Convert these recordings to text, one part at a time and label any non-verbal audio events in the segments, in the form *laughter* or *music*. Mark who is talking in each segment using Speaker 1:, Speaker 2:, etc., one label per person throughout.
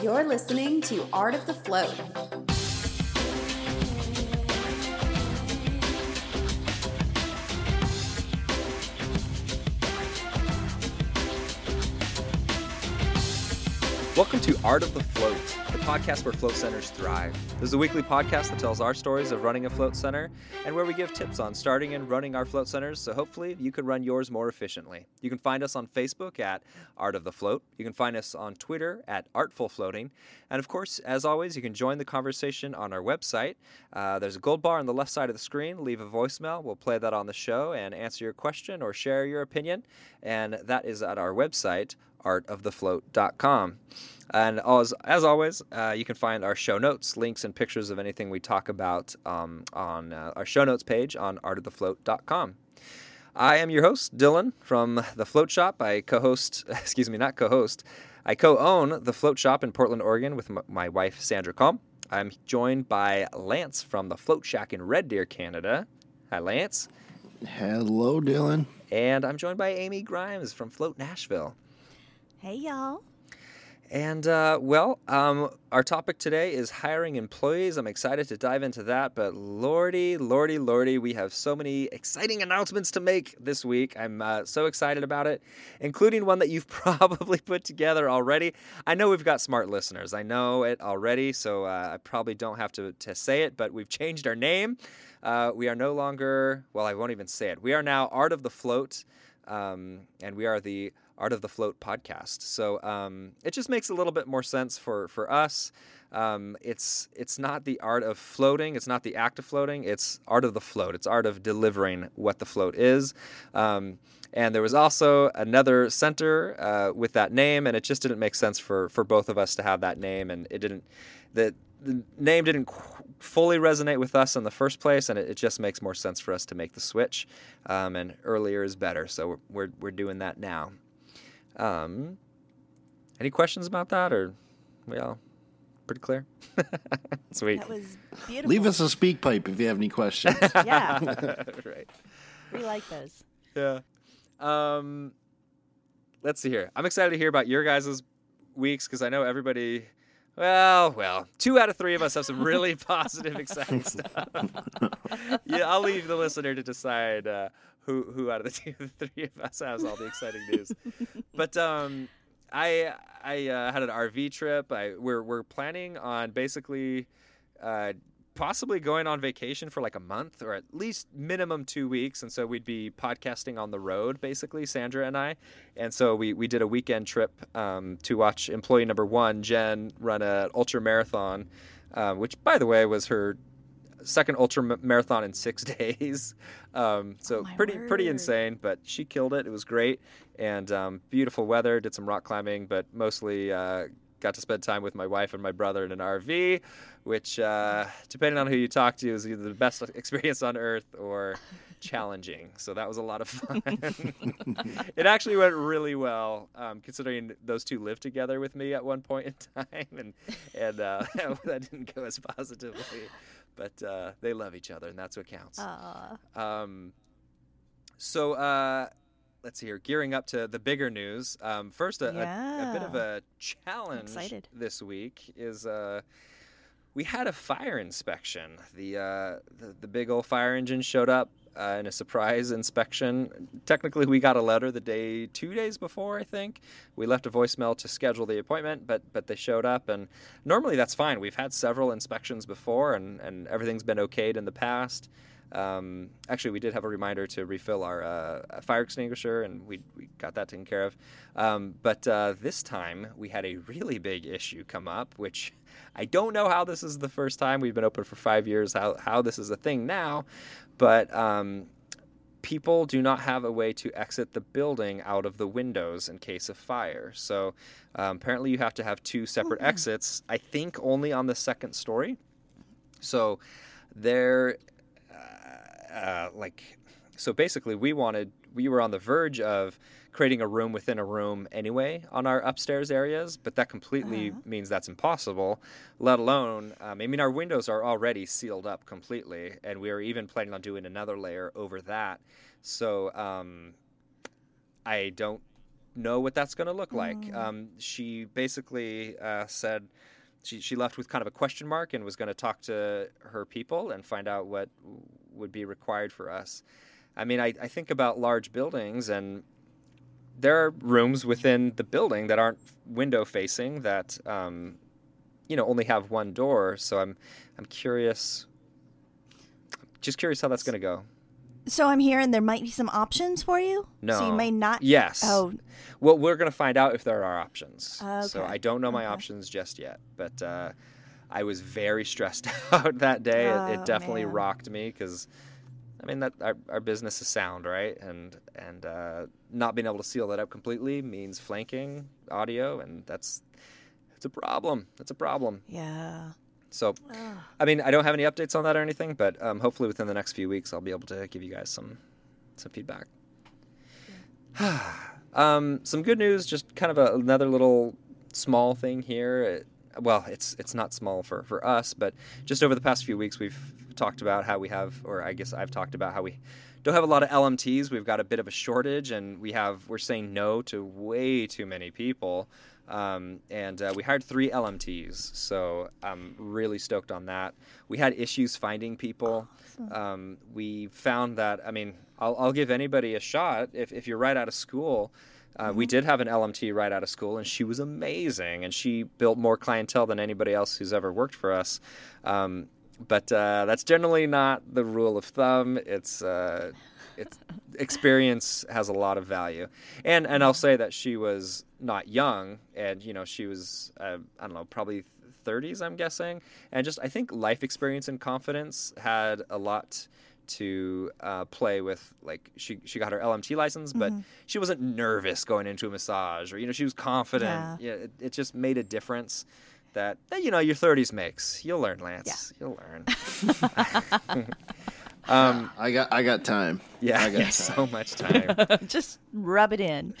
Speaker 1: You're listening to Art of the Float.
Speaker 2: Welcome to Art of the Float, podcast where float centers thrive. This is a weekly podcast that tells our stories of running a float center and where we give tips on starting and running our float centers so hopefully you can run yours more efficiently. You can find us on Facebook at Art of the Float. You can find us on Twitter at Artful Floating. And of course, as always, you can join the conversation on our website. Uh, there's a gold bar on the left side of the screen. Leave a voicemail. We'll play that on the show and answer your question or share your opinion. And that is at our website, artofthefloat.com. And as, as always, uh, you can find our show notes, links, and pictures of anything we talk about um, on uh, our show notes page on artofthefloat.com. I am your host, Dylan from The Float Shop. I co host, *laughs* excuse me, not co host, I co own The Float Shop in Portland, Oregon with m- my wife, Sandra Combe. I'm joined by Lance from The Float Shack in Red Deer, Canada. Hi, Lance.
Speaker 3: Hello, Dylan.
Speaker 2: And I'm joined by Amy Grimes from Float Nashville.
Speaker 4: Hey, y'all.
Speaker 2: And uh, well, um, our topic today is hiring employees. I'm excited to dive into that, but lordy, lordy, lordy, we have so many exciting announcements to make this week. I'm uh, so excited about it, including one that you've *laughs* probably put together already. I know we've got smart listeners. I know it already, so uh, I probably don't have to, to say it, but we've changed our name. Uh, we are no longer, well, I won't even say it. We are now Art of the Float, um, and we are the Art of the Float podcast. So um, it just makes a little bit more sense for for us. Um, it's it's not the art of floating. It's not the act of floating. It's art of the float. It's art of delivering what the float is. Um, and there was also another center uh, with that name, and it just didn't make sense for for both of us to have that name, and it didn't. The, the name didn't qu- fully resonate with us in the first place, and it, it, just makes more sense for us to make the switch. Um, and earlier is better, so we're, we're, we're doing that now. Um, any questions about that, or we all pretty clear? *laughs* Sweet.
Speaker 4: That was beautiful.
Speaker 3: Leave us a SpeakPipe if you have any questions. *laughs*
Speaker 4: yeah. *laughs*
Speaker 2: right.
Speaker 4: We like those.
Speaker 2: Yeah. Um, let's see here. I'm excited to hear about your guys' weeks because I know everybody. Well, well, two out of three of us have some really *laughs* positive, exciting *laughs* stuff. yeah, I'll leave the listener to decide uh, who who out of the *laughs* two, the three of us has all the exciting news. but um, I I uh, had an RV trip. I we're we're planning on basically. Uh, possibly going on vacation for like a month or at least minimum two weeks. And so we'd be podcasting on the road, basically, Sandra and I. And so we, we did a weekend trip um, to watch employee number one, Jen, run an ultra marathon, um, which, by the way, was her second ultra marathon in six *laughs* days. Um, so
Speaker 4: oh
Speaker 2: pretty
Speaker 4: word.
Speaker 2: pretty insane, but she killed it. It was great and um, beautiful weather. Did some rock climbing, but mostly uh, got to spend time with my wife and my brother in an RV, which, uh, depending on who you talk to, is either the best *laughs* experience on earth or *laughs* challenging. So that was a lot of *laughs* fun. it actually went really well, um, considering those two lived together with me at one point in time, and and uh, that didn't go as positively. But uh, they love each other, and that's what counts. Um, so uh, let's see here. Gearing up to the bigger news. Um, first, a, a, a, bit of a challenge this week is uh, we had a fire inspection. The, uh, the, the big old fire engine showed up uh, in a surprise inspection. Technically, we got a letter the day, two days before, I think. We left a voicemail to schedule the appointment, but but they showed up, and normally that's fine. We've had several inspections before, and and everything's been okayed in the past. Um, actually, we did have a reminder to refill our uh, fire extinguisher, and we, we got that taken care of. Um, but uh, this time, we had a really big issue come up, which I don't know how this is the first time. We've been open for five years, how, how this is a thing now. But um, people do not have a way to exit the building out of the windows in case of fire. So um, apparently, you have to have two separate
Speaker 4: Mm-hmm.
Speaker 2: exits, I think only on the second story. So there uh, like so basically we wanted we were on the verge of creating a room within a room anyway on our upstairs areas but that completely
Speaker 4: Uh-huh.
Speaker 2: means that's impossible let alone um, i mean our windows are already sealed up completely and we are even planning on doing another layer over that so um, i don't know what that's going to look like. Um, she basically uh, said she, she left with kind of a question mark and was going to talk to her people and find out what would be required for us. I mean, I, I think about large buildings and there are rooms within the building that aren't window facing that um, you know only have one door. So I'm I'm curious, just curious how that's going to go.
Speaker 4: So I'm hearing there might be some options for you.
Speaker 2: No.
Speaker 4: So you may not.
Speaker 2: Yes.
Speaker 4: Oh,
Speaker 2: Well, we're going to find out if there are options.
Speaker 4: Okay.
Speaker 2: So I don't know my
Speaker 4: Okay.
Speaker 2: options just yet, but uh, I was very *laughs* stressed *laughs* out that day. it,
Speaker 4: Oh,
Speaker 2: it definitely
Speaker 4: man.
Speaker 2: rocked me because, I mean, that our, our business is sound, right? And and uh, not being able to seal that up completely means flanking audio, and that's it's a problem. It's a problem.
Speaker 4: yeah.
Speaker 2: So, I mean, I don't have any updates on that or anything, but um, hopefully within the next few weeks, I'll be able to give you guys some some feedback. *sighs* um, some good news, just kind of a, another little small thing here. It, well, it's it's not small for for us, but just over the past few weeks, we've talked about how we have, or I guess I've talked about how we don't have a lot of LMTs. We've got a bit of a shortage, and we have we're saying no to way too many people. Um, and uh, we hired three LMTs, so I'm really stoked on that. We had issues finding people. Um, we found that, I mean, I'll, I'll give anybody a shot if, if you're right out of school. Uh, We did have an LMT right out of school, and she was amazing, and she built more clientele than anybody else who's ever worked for us. Um, but uh, that's generally not the rule of thumb. It's uh, it's experience has a lot of value, and and I'll say that she was not young, and you know she was uh, I don't know probably 30s I'm guessing, and just I think life experience and confidence had a lot to uh, play with like she she got her LMT license, but she wasn't nervous going into a massage or you know she was confident.
Speaker 4: Yeah.
Speaker 2: Yeah, it, it just made a difference that, that you know your 30s makes. You'll learn, Lance. You'll learn. *laughs* um,
Speaker 3: I got I got time.
Speaker 2: yeah,
Speaker 3: I got
Speaker 2: yeah, *laughs* so much time. *laughs*
Speaker 4: Just rub it in.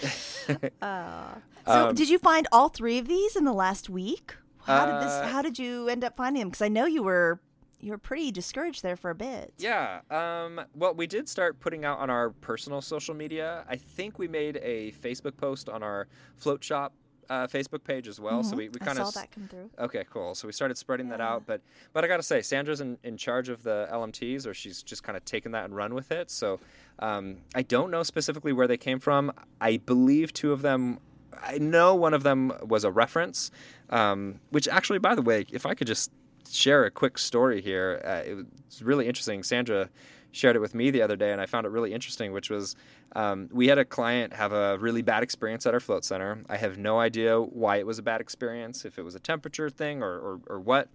Speaker 4: Uh, so
Speaker 2: Um,
Speaker 4: did you find all three of these in the last week? How did
Speaker 2: Uh,
Speaker 4: this? How did you end up finding them? Because I know you were you were pretty discouraged there for a bit.
Speaker 2: Yeah. Um, well, we did start putting out on our personal social media. I think we made a Facebook post on our float shop uh, Facebook page as well. So we, we
Speaker 4: Mm-hmm.
Speaker 2: Kind
Speaker 4: saw
Speaker 2: of
Speaker 4: that come through.
Speaker 2: Okay, cool. So we started spreading that out, but but I got to say, Sandra's in, in charge of the LMTs, or she's just kind of taken that and run with it. So um, I don't know specifically where they came from. I believe two of them. I know one of them was a reference, um, which actually, by the way, if I could just share a quick story here, uh, it was really interesting. Sandra shared it with me the other day, and I found it really interesting. Which was, um, we had a client have a really bad experience at our float center. I have no idea why it was a bad experience, if it was a temperature thing or or, or what,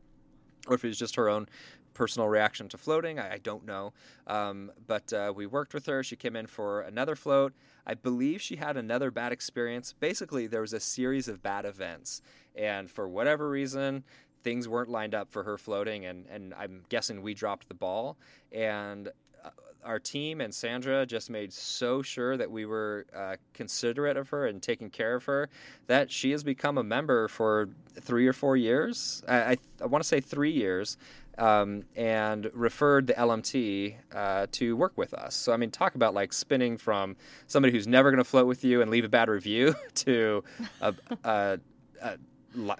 Speaker 2: or if it was just her own personal reaction to floating. I, I don't know. Um, but uh, we worked with her. She came in for another float. I believe she had another bad experience. Basically, there was a series of bad events, and for whatever reason, things weren't lined up for her floating, and, and I'm guessing we dropped the ball. And uh, our team and Sandra just made so sure that we were uh, considerate of her and taking care of her that she has become a member for three or four years. I, I, I want to say three years. Um, and referred the LMT uh, to work with us. So I mean, talk about like spinning from somebody who's never going to float with you and leave a bad review *laughs* to a, a, a,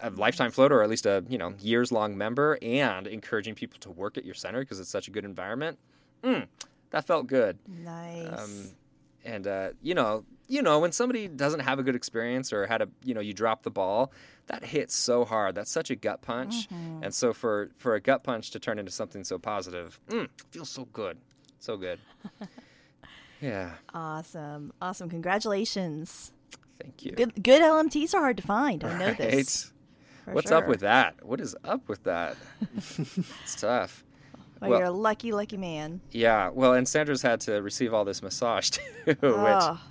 Speaker 2: a lifetime floater, or at least a you know years long member, and encouraging people to work at your center because it's such a good environment. Mm, that felt good.
Speaker 4: Nice.
Speaker 2: Um, and uh, you know, you know, when somebody doesn't have a good experience or had a, you know, you drop the ball, that hits so hard. That's such a gut punch.
Speaker 4: Mm-hmm.
Speaker 2: And so for for a gut punch to turn into something so positive, mm, feels so good, so good. *laughs* yeah,
Speaker 4: awesome. Awesome. Congratulations.
Speaker 2: Thank you.
Speaker 4: Good good LMTs are hard to find. I know
Speaker 2: Right?
Speaker 4: this. *laughs*
Speaker 2: What's up with that? What is up with that? *laughs* it's tough.
Speaker 4: Well,
Speaker 2: well-
Speaker 4: you're a lucky, lucky man.
Speaker 2: Yeah. Well, and Sandra's had to receive all this massage *laughs* too, oh, which
Speaker 4: oh,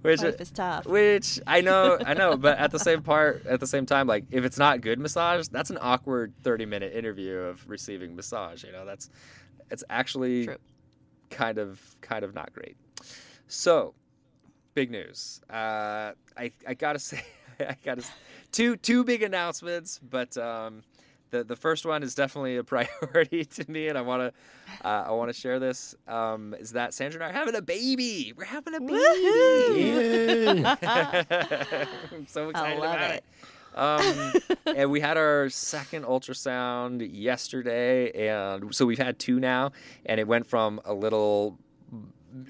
Speaker 2: which
Speaker 4: life is tough.
Speaker 2: Which I know, I know, but at the same part, at the same time, like if it's not good massage, that's an awkward thirty-minute interview of receiving massage. You know, that's it's actually
Speaker 4: True.
Speaker 2: kind of kind of not great. So, big news. Uh, I I gotta *laughs* say, I gotta two two big announcements, but um, the the first one is definitely a *laughs* priority to me, and I want to uh, I want to share this. Um, is that Sandra and I are having a baby? We're having a baby. *laughs* I'm so excited about
Speaker 4: it.
Speaker 2: it. Um, and we had our second ultrasound yesterday, and so we've had two now, and it went from a little.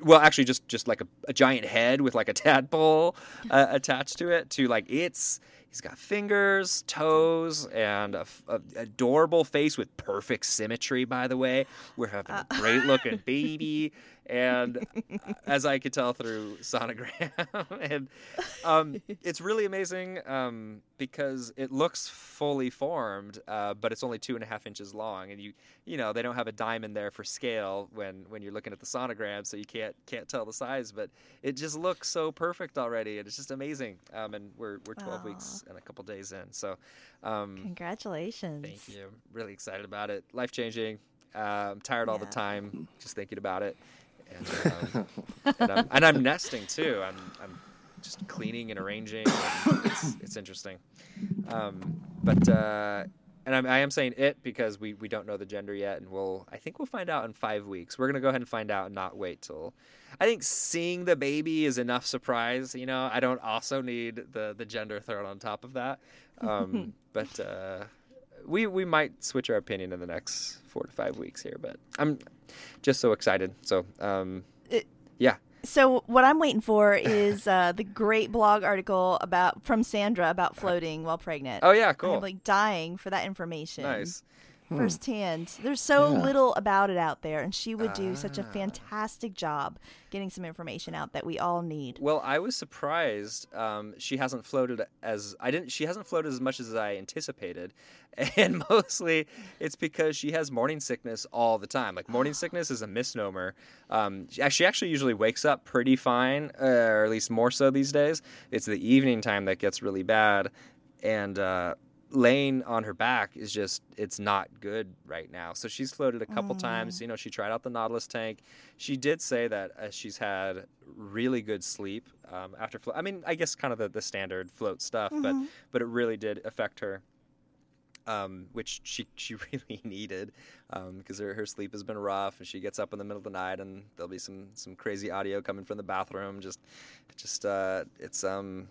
Speaker 2: Well, actually, just just like a, a giant head with like a tadpole *laughs* uh, attached to it, to like it's he's got fingers, toes, and a, a adorable face with perfect symmetry. By the way, we're having a great looking *laughs* baby, and *laughs* as I could tell through sonogram, *laughs* and um, it's really amazing um, because it looks fully formed, uh, but it's only two and a half inches long, and you you know they don't have a diamond there for scale when when you're looking at the sonogram, so you can't can't tell the size, but it just looks so perfect already, and it's just amazing. Um, and we're we're 12 weeks and a couple days in, so um,
Speaker 4: Congratulations.
Speaker 2: Thank you. Really excited about it. Life changing. Uh, I'm tired all the time just thinking about it. And, um, and, I'm, and I'm nesting too. I'm, I'm just cleaning and arranging. And it's, it's interesting. Um, but uh, and I'm, I am saying it because we, we don't know the gender yet, and we'll I think we'll find out in five weeks. We're gonna go ahead and find out and not wait till. I think seeing the baby is enough surprise. You know, I don't also need the the gender thrown on top of that. Um, *laughs* but uh, we we might switch our opinion in the next four to five weeks here. But I'm just so excited. So um,
Speaker 4: It-
Speaker 2: yeah,
Speaker 4: So what I'm waiting for is uh, the great blog article about from Sandra about *laughs* floating while pregnant.
Speaker 2: oh yeah,
Speaker 4: I'm
Speaker 2: cool,
Speaker 4: like dying for that information.
Speaker 2: nice.
Speaker 4: Firsthand. There's so
Speaker 3: Yeah.
Speaker 4: little about it out there, and she would do such a
Speaker 2: Ah.
Speaker 4: fantastic job getting some information out that we all need.
Speaker 2: Well, I was surprised. Um, she hasn't floated as I didn't. She hasn't floated as much as I anticipated, *laughs* and mostly it's because she has morning sickness all the time. Like morning *gasps* sickness is a misnomer. Um, she she actually usually wakes up pretty fine, uh, or at least more so these days. It's the evening time that gets really bad, and. Uh, laying on her back is just it's not good right now. So she's floated a couple times. You know she tried out the nautilus tank. She did say that uh, she's had really good sleep um, after float i mean i guess kind of the, the standard float stuff but but it really did affect her um, which she *laughs* she really needed because her, her sleep has been rough and she gets up in the middle of the night and there'll be some some crazy audio coming from the bathroom. Just just uh, it's um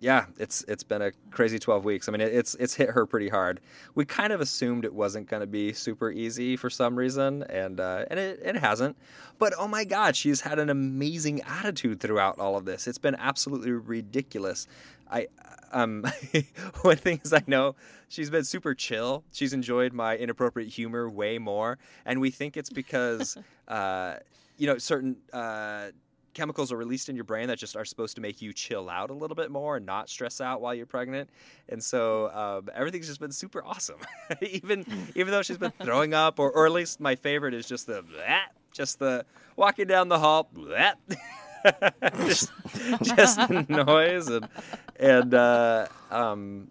Speaker 2: yeah, it's it's been a crazy 12 weeks. I mean, it, it's it's hit her pretty hard. We kind of assumed it wasn't going to be super easy for some reason, and uh, and it, it hasn't. But oh my God, she's had an amazing attitude throughout all of this. It's been absolutely ridiculous. I um *laughs* one thing is I know she's been super chill. She's enjoyed my inappropriate humor way more, and we think it's because *laughs* uh, you know certain. Uh, chemicals are released in your brain that just are supposed to make you chill out a little bit more and not stress out while you're pregnant. And so um, everything's just been super awesome. *laughs* even even though she's been *laughs* throwing up, or, or at least my favorite is just the bleh, just the walking down the hall. *laughs* just, just the noise and and uh, um,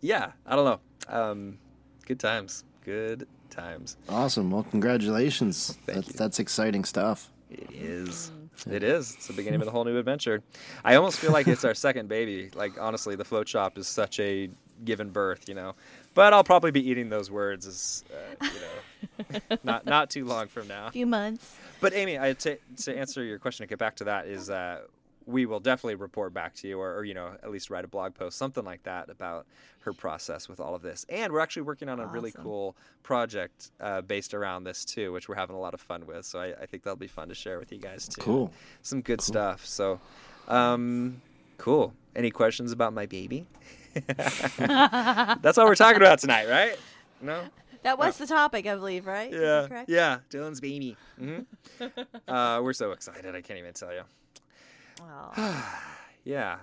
Speaker 2: yeah, I don't know. Um, good times, good times.
Speaker 3: Awesome. Well, congratulations.
Speaker 2: Thank
Speaker 3: that's
Speaker 2: you.
Speaker 3: that's exciting stuff.
Speaker 2: It is. It is. It's the beginning of a whole new adventure. I almost feel like it's our second baby. Like honestly, the float shop is such a given birth, you know. But I'll probably be eating those words as uh, you know, *laughs* not not too long from now.
Speaker 4: A few months.
Speaker 2: But Amy, I, to to answer your question to get back to that is uh, we will definitely report back to you, or, or you know, at least write a blog post, something like that about her process with all of this. And we're actually working on a really cool project uh, based around this too, which we're having a lot of fun with. So I, I think that'll be fun to share with you guys too.
Speaker 3: Cool.
Speaker 2: Some good stuff. So, um, cool. Any questions about my baby? *laughs* That's all we're talking about tonight, right? No.
Speaker 4: That was the topic, I believe, right?
Speaker 2: Yeah,
Speaker 4: correct?
Speaker 2: yeah, Dylan's baby. hmm *laughs* uh, we're so excited. I can't even tell you.
Speaker 4: Aw. *sighs*
Speaker 2: Yeah.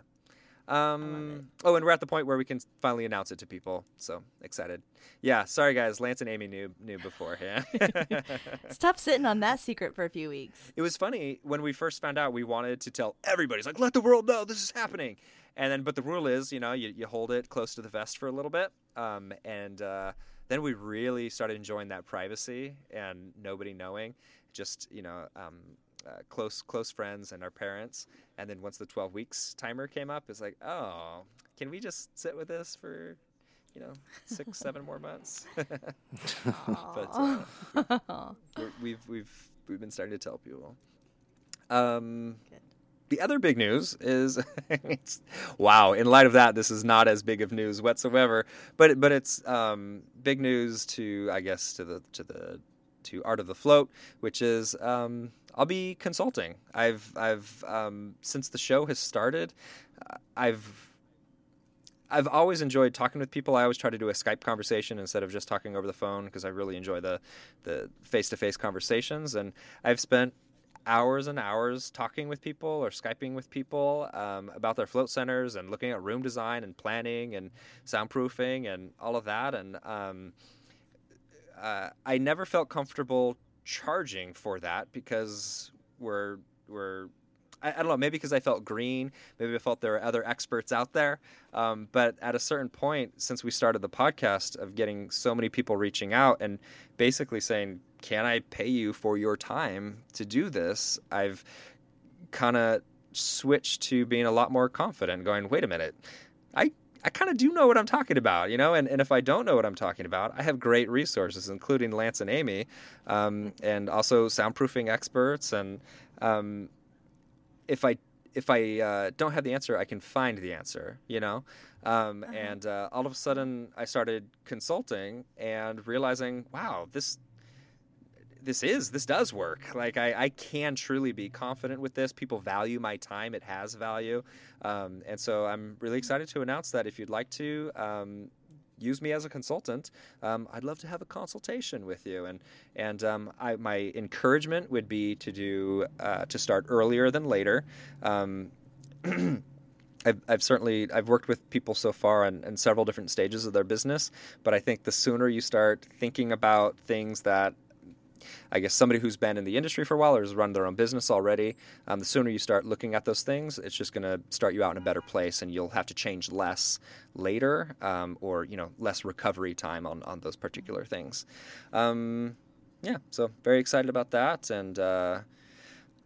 Speaker 2: Um, oh, and we're at the point where we can finally announce it to people. So excited. Yeah. Sorry, guys. Lance and Amy knew knew beforehand. *laughs*
Speaker 4: it's tough sitting on that secret for a few weeks.
Speaker 2: it was funny when we first found out. We wanted to tell everybody. It's like, let the world know this is happening. And then, but the rule is, you know, you, you hold it close to the vest for a little bit. Um, and uh, then we really started enjoying that privacy and nobody knowing. Just you know, um, uh, close close friends and our parents. And then once the 12 weeks timer came up, it's like, oh, can we just sit with this for you know six, *laughs* seven more months. *laughs* but uh, we're- we've we've we've been starting to tell people. Um,
Speaker 4: Good.
Speaker 2: the other big news is, *laughs* it's, wow. In light of that, this is not as big of news whatsoever. But but it's um, big news to I guess to the to the to Art of the Float, which is um, I'll be consulting. I've I've um, since the show has started, uh, I've I've always enjoyed talking with people. I always try to do a Skype conversation instead of just talking over the phone because I really enjoy the the face to face conversations. And I've spent hours and hours talking with people or skyping with people um, about their float centers and looking at room design and planning and soundproofing and all of that. And um, uh, I never felt comfortable charging for that because we're we're I, I don't know maybe because I felt green maybe I felt there are other experts out there um, but at a certain point since we started the podcast of getting so many people reaching out and basically saying can I pay you for your time to do this? I've kind of switched to being a lot more confident going wait a minute. I I kind of do know what I'm talking about, you know, and, and if I don't know what I'm talking about, I have great resources, including Lance and Amy, um, and also soundproofing experts. And um, if I if I uh, don't have the answer, I can find the answer, you know. Um, And uh, all of a sudden, I started consulting and realizing, wow, this this is this does work. Like I, I can truly be confident with this. People value my time. It has value. Um, and so i'm really excited to announce that if you'd like to um, use me as a consultant um, i'd love to have a consultation with you. And and um, I, my encouragement would be to do uh, to start earlier than later. Um, *clears throat* I've, I've certainly I've worked with people so far in, in several different stages of their business, but I think the sooner you start thinking about things that I guess somebody who's been in the industry for a while or has run their own business already, um, the sooner you start looking at those things, it's just going to start you out in a better place, and you'll have to change less later, um, or you know, less recovery time on on those particular things. Um, yeah, so very excited about that, and. Uh,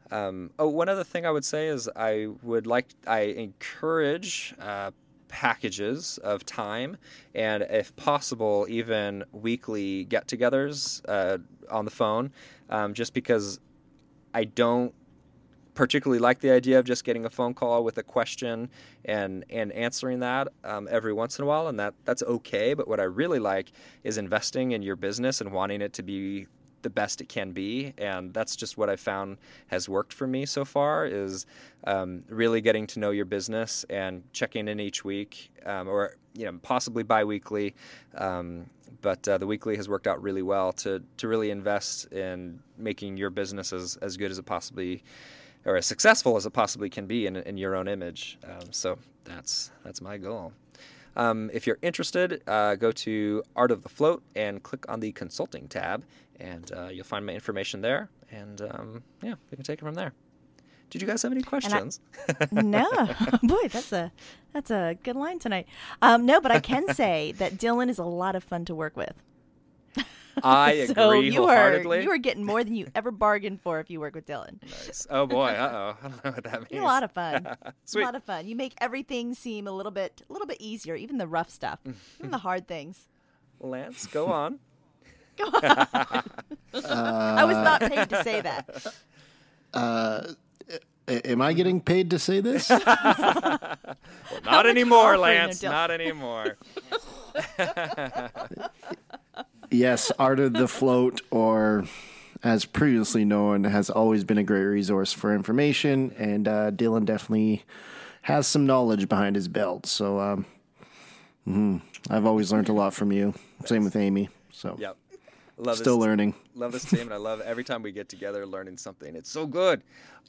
Speaker 2: um, oh, one other thing I would say is I would like I encourage uh, packages of time, and if possible, even weekly get-togethers uh, on the phone, um, just because I don't particularly like the idea of just getting a phone call with a question and and answering that um, every once in a while, and that that's okay. But what I really like is investing in your business and wanting it to be the best it can be and that's just what i found has worked for me so far is um, really getting to know your business and checking in each week um, or you know possibly bi-weekly um, but uh, the weekly has worked out really well to to really invest in making your business as, as good as it possibly or as successful as it possibly can be in, in your own image um, so that's that's my goal. Um, if you're interested, uh, go to Art of the Float and click on the Consulting tab, and uh, you'll find my information there. And um, yeah, we can take it from there. Did you guys have any questions? *laughs*
Speaker 4: no, *laughs* boy, that's a that's a good line tonight. Um, no, but I can *laughs* say that Dylan is a lot of fun to work with.
Speaker 2: I agree
Speaker 4: so you are you are getting more than you ever bargained for if you work with Dylan.
Speaker 2: Nice. Oh boy, uh oh, I don't know what that means.
Speaker 4: You're a lot of fun.
Speaker 2: Sweet.
Speaker 4: A lot of fun. You make everything seem a little bit a little bit easier, even the rough stuff, even the hard things.
Speaker 2: Lance, go on.
Speaker 4: I was not paid to say that.
Speaker 3: A- Am I getting paid to say this? *laughs*
Speaker 2: Well, not anymore, Lance. Not anymore. *laughs*
Speaker 3: yes, Art of the Float, or as previously known, has always been a great resource for information, and uh, Dylan definitely has some knowledge behind his belt. So um, mhm, I've always learned a lot from you. Same with Amy. So
Speaker 2: yep. Love
Speaker 3: still
Speaker 2: this
Speaker 3: learning.
Speaker 2: love this team and I love every time we get together learning something. It's so good.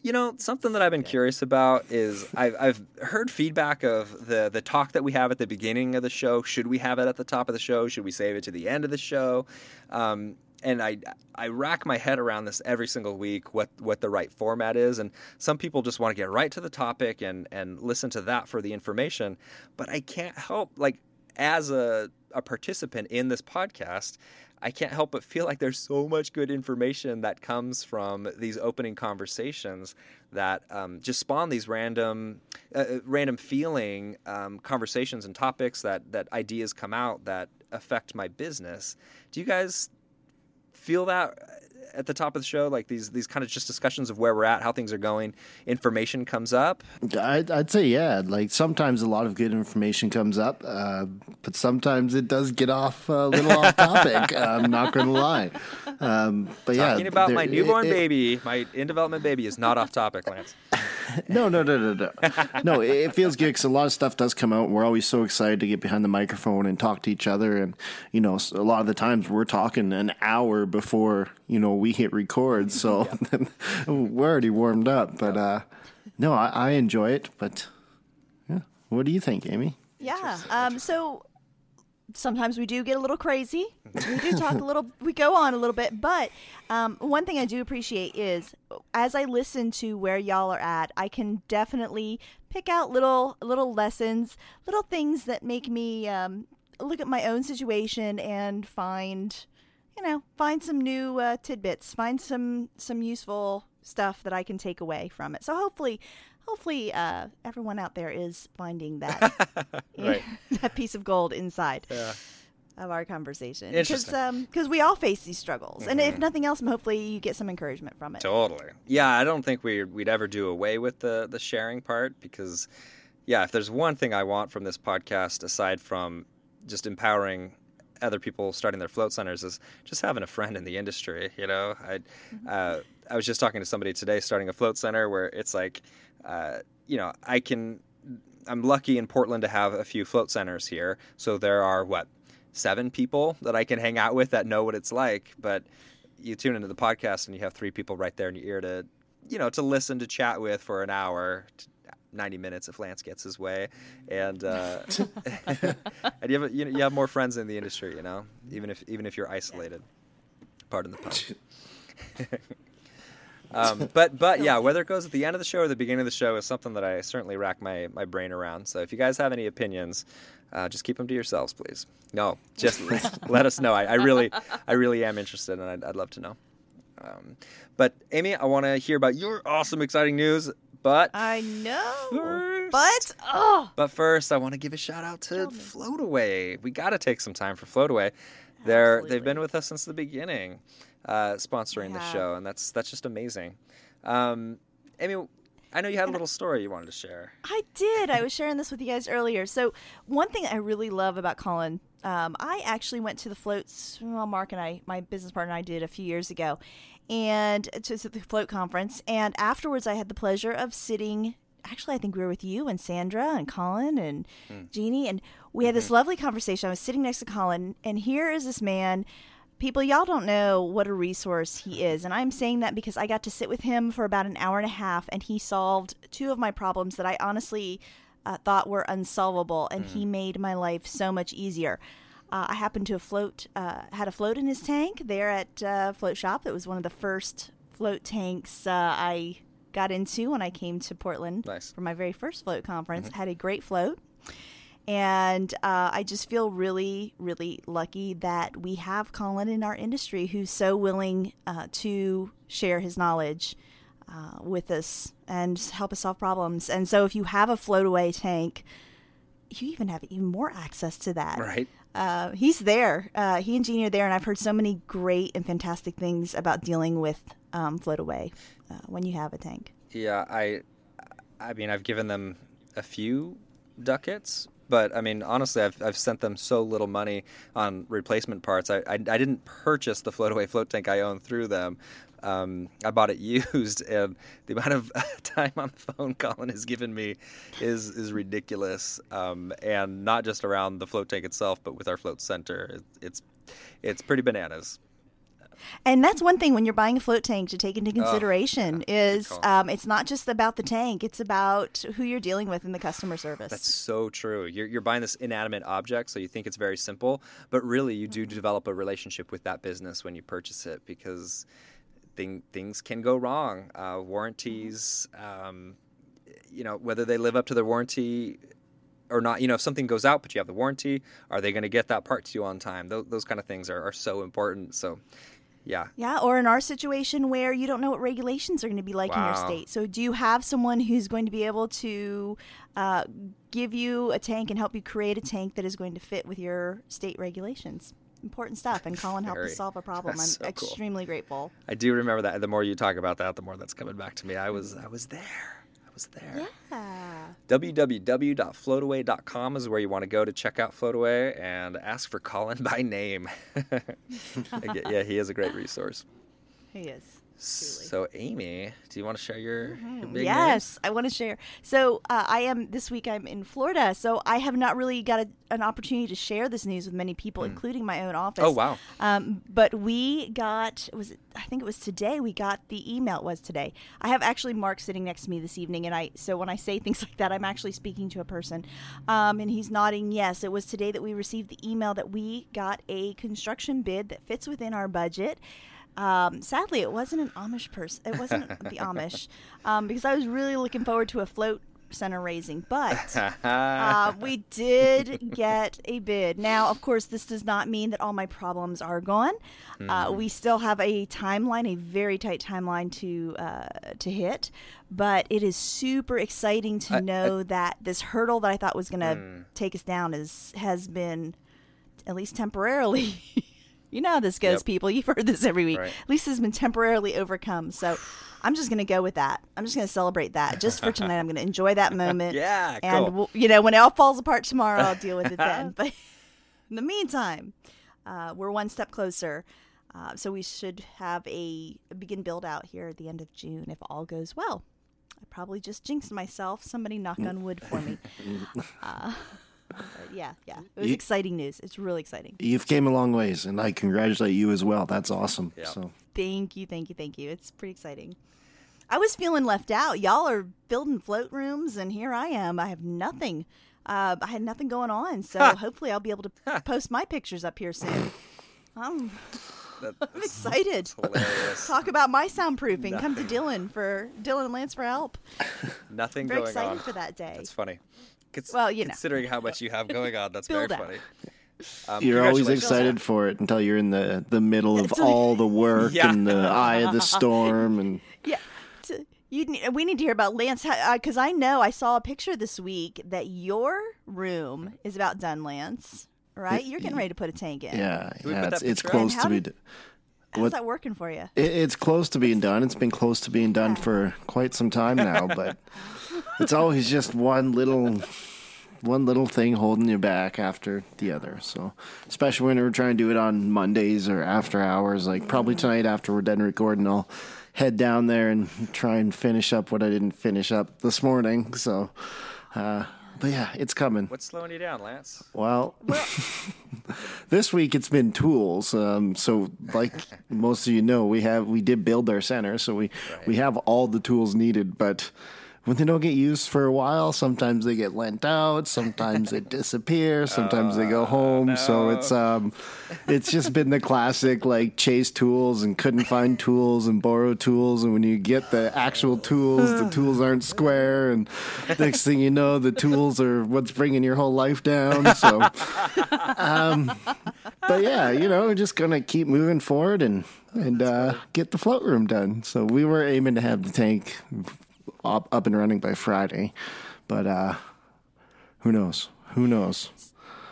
Speaker 2: You know, something that I've been curious about is I've, I've heard feedback of the the talk that we have at the beginning of the show. Should we have it at the top of the show? Should we save it to the end of the show? Um, and I I rack my head around this every single week what what the right format is and some people just want to get right to the topic and and listen to that for the information but I can't help like as a, a participant in this podcast, I can't help but feel like there's so much good information that comes from these opening conversations that um, just spawn these random, uh, uh, random feeling um, conversations and topics that that ideas come out that affect my business. Do you guys feel that at the top of the show, like these these kind of just discussions of where we're at, how things are going, information comes up.
Speaker 3: I'd, I'd say yeah. Like sometimes a lot of good information comes up, uh, but sometimes it does get off a little off topic. *laughs* I'm not going to lie. Um, but
Speaker 2: yeah,
Speaker 3: talking
Speaker 2: about my newborn it, it, baby, my in development baby, is not off topic, Lance. *laughs*
Speaker 3: no, no, no, no, no. No, it feels good because a lot of stuff does come out. We're always so excited to get behind the microphone and talk to each other. And, you know, a lot of the times we're talking an hour before, you know, we hit record. *laughs* So *laughs* we're already warmed up. But, uh, no, I, I enjoy it. But, yeah. What do you think, Amy?
Speaker 4: Yeah. Um, so sometimes we do get a little crazy. We do talk a *laughs* little, we go on a little bit. But um, one thing I do appreciate is as I listen to where y'all are at, I can definitely pick out little little lessons, little things that make me um, look at my own situation and find, you know, find some new uh, tidbits, find some some useful stuff that I can take away from it. So hopefully, hopefully uh, everyone out there is finding that *laughs* *laughs* that piece of gold inside yeah. of our conversation because because um, we all face these struggles mm-hmm. and if mm-hmm. nothing else hopefully you get some encouragement from it
Speaker 2: totally yeah i don't think we, we'd ever do away with the the sharing part because yeah if there's one thing i want from this podcast aside from just empowering other people starting their float centers is just having a friend in the industry you know i mm-hmm. uh, i was just talking to somebody today starting a float center where it's like uh, you know, I can. I'm lucky in Portland to have a few float centers here. So there are what seven people that I can hang out with that know what it's like. But you tune into the podcast and you have three people right there in your ear to, you know, to listen to chat with for an hour. 90 minutes if Lance gets his way, and uh, *laughs* *laughs* and you have you, know, you have more friends in the industry, you know, even if even if you're isolated. Pardon the pun. *laughs* Um, but but yeah, whether it goes at the end of the show or the beginning of the show is something that I certainly rack my, my brain around. So if you guys have any opinions, uh, just keep them to yourselves, please. No, just let us know. I, I, really I really am interested, and I'd, I'd love to know. Um, but Amy, I want to hear about your awesome, exciting news. But
Speaker 4: I know.
Speaker 2: First,
Speaker 4: but oh.
Speaker 2: But first, I want to give a shout out to Floataway. We got to take some time for Floataway. They're they've been with us since the beginning uh, sponsoring the show, and that's that's just amazing. Um, Amy, I know you had a little story you wanted to share.
Speaker 4: I did. I was sharing this with you guys earlier. So one thing I really love about Colin, um, I actually went to the floats. Well, Mark and I, my business partner, and I did a few years ago, and to, the float conference. And afterwards, I had the pleasure of sitting. Actually, I think we were with you and Sandra and Colin and mm. Jeannie, and we had this mm-hmm. lovely conversation. I was sitting next to Colin, and here is this man people y'all don't know what a resource he is and i'm saying that because i got to sit with him for about an hour and a half and he solved two of my problems that i honestly uh, thought were unsolvable and mm. he made my life so much easier uh, i happened to have float uh, had a float in his tank there at uh, float shop it was one of the first float tanks uh, i got into when i came to portland
Speaker 2: nice.
Speaker 4: for my very first float conference mm-hmm. had a great float and uh, I just feel really, really lucky that we have Colin in our industry who's so willing uh, to share his knowledge uh, with us and help us solve problems. And so if you have a Floataway tank, you even have even more access to that.
Speaker 2: Right.
Speaker 4: Uh, he's there. Uh, he and Jeannie are there, and I've heard so many great and fantastic things about dealing with um, Floataway uh, when you have a tank.
Speaker 2: Yeah, I, I mean, I've given them a few ducats but I mean, honestly, I've, I've sent them so little money on replacement parts. I, I, I didn't purchase the Floataway float tank I own through them. Um, I bought it *laughs* used, and the amount of *laughs* time on the phone Colin has given me is is ridiculous. Um, and not just around the float tank itself, but with our float center, it, it's it's pretty bananas.
Speaker 4: And that's one thing when you're buying a float tank to take into consideration oh, yeah. is um, it's not just about the tank; it's about who you're dealing with in the customer service.
Speaker 2: That's so true. You're, you're buying this inanimate object, so you think it's very simple, but really you do mm-hmm. develop a relationship with that business when you purchase it because thing, things can go wrong. Uh, warranties, um, you know, whether they live up to their warranty or not. You know, if something goes out but you have the warranty, are they going to get that part to you on time? Those, those kind of things are, are so important. So, yeah.
Speaker 4: Yeah, or in our situation where you don't know what regulations are going to be like in your state. So, do you have someone who's going to be able to uh, give you a tank and help you create a tank that is going to fit with your state regulations? Important stuff. And Colin helped us solve a problem. I'm
Speaker 2: so cool.
Speaker 4: extremely grateful.
Speaker 2: I do remember that. The more you talk about that, the more that's coming back to me. I was I was there. I was there.
Speaker 4: Yeah.
Speaker 2: www.floataway.com is where you want to go to check out Floataway and ask for Colin *laughs* by name. *laughs* yeah, he is a great resource.
Speaker 4: He is.
Speaker 2: So, Amy, do you want to share your, your big
Speaker 4: yes, I want to share. So uh, I am this week. I'm in Florida, so I have not really got a, an opportunity to share this news with many people, including my own office.
Speaker 2: Hmm. Oh, wow.
Speaker 4: Um, but we got was it, I think it was today. We got the email. It was today. I have actually Mark sitting next to me this evening, and I so when I say *laughs* things like that, I'm actually speaking to a person, um, and he's nodding yes. It was today that we received the email that we got a construction bid that fits within our budget. Um, sadly, it wasn't an Amish person. It wasn't the Amish um, because I was really looking forward to a float center raising, but uh, we *laughs* did get a bid. Now, of course, this does not mean that all my problems are gone. Uh, we still have a timeline, a very tight timeline to uh, to hit, but it is super exciting to know that this hurdle that I thought was going to take us down is has been at least temporarily. *laughs* you know how this goes,
Speaker 2: Yep.
Speaker 4: people. You've heard this every week.
Speaker 2: Right.
Speaker 4: Has been temporarily overcome. So. I'm just going to go with that. I'm just going to celebrate that just for tonight. I'm going to enjoy that moment. *laughs*
Speaker 2: Yeah,
Speaker 4: And
Speaker 2: cool.
Speaker 4: we'll, you know, when it all falls apart tomorrow, I'll deal with it then. *laughs* But in the meantime, uh, we're one step closer. Uh, so we should have a, begin build out here at the end of June if all goes well. I probably just jinxed myself. Somebody knock on wood for me. *laughs* Uh, yeah, yeah. It was
Speaker 3: You-
Speaker 4: exciting news. It's really exciting.
Speaker 3: You've came a long ways, and I congratulate you as well. That's awesome.
Speaker 2: Yeah.
Speaker 3: So
Speaker 4: Thank you, thank you, thank you. It's pretty exciting. I was feeling left out. Y'all are building float rooms, and here I am. I have nothing. Uh, I had nothing going on, so hopefully I'll be able to post my pictures up here soon. *laughs* I'm,
Speaker 2: That- *laughs*
Speaker 4: I'm excited.
Speaker 2: hilarious.
Speaker 4: Talk about my soundproofing. Come to Dylan for Dylan and Lance for help. *laughs*
Speaker 2: Nothing
Speaker 4: Very
Speaker 2: going
Speaker 4: excited
Speaker 2: on.
Speaker 4: for that day.
Speaker 2: That's funny. Cons-
Speaker 4: Well, you know.
Speaker 2: considering how much you have going on, that's very
Speaker 4: Build out.
Speaker 2: funny. *laughs* Um,
Speaker 3: you're always excited for it until you're in the the middle of all the work
Speaker 2: Yeah.
Speaker 3: and the eye of the *laughs* storm, and
Speaker 4: Yeah. You need, we need to hear about Lance because I know I saw a picture this week that your room is about done, Lance. Right? You're getting ready to put a tank in.
Speaker 3: yeah, yeah, it's, it's close to
Speaker 4: how
Speaker 3: be.
Speaker 4: did- How's
Speaker 3: What-
Speaker 4: that working for you?
Speaker 3: It, it's close to being done. It's been close to being done for quite some time now, but *laughs* it's always just one little one little thing holding you back after the other. So, especially when we're trying to do it on Mondays or after hours, like probably tonight after we're done recording, I'll head down there and try and finish up what I didn't finish up this morning. So, uh, but yeah, it's coming.
Speaker 2: What's slowing you down, Lance?
Speaker 3: Well, *laughs* this week it's been tools. Um, so, like most of you know, we have we did build our center, so we we have all the tools needed. But when they don't get used for a while, sometimes they get lent out, sometimes they disappear, sometimes they go home. So it's um, it's just been the classic like chase tools and couldn't find tools and borrow tools, and when you get the actual tools, the tools aren't square, and next thing you know, the tools are what's bringing your whole life down. So um, but yeah, you know, we're just gonna keep moving forward and and uh, get the float room done. So we were aiming to have the tank up, up and running by Friday, but uh, who knows? Who knows?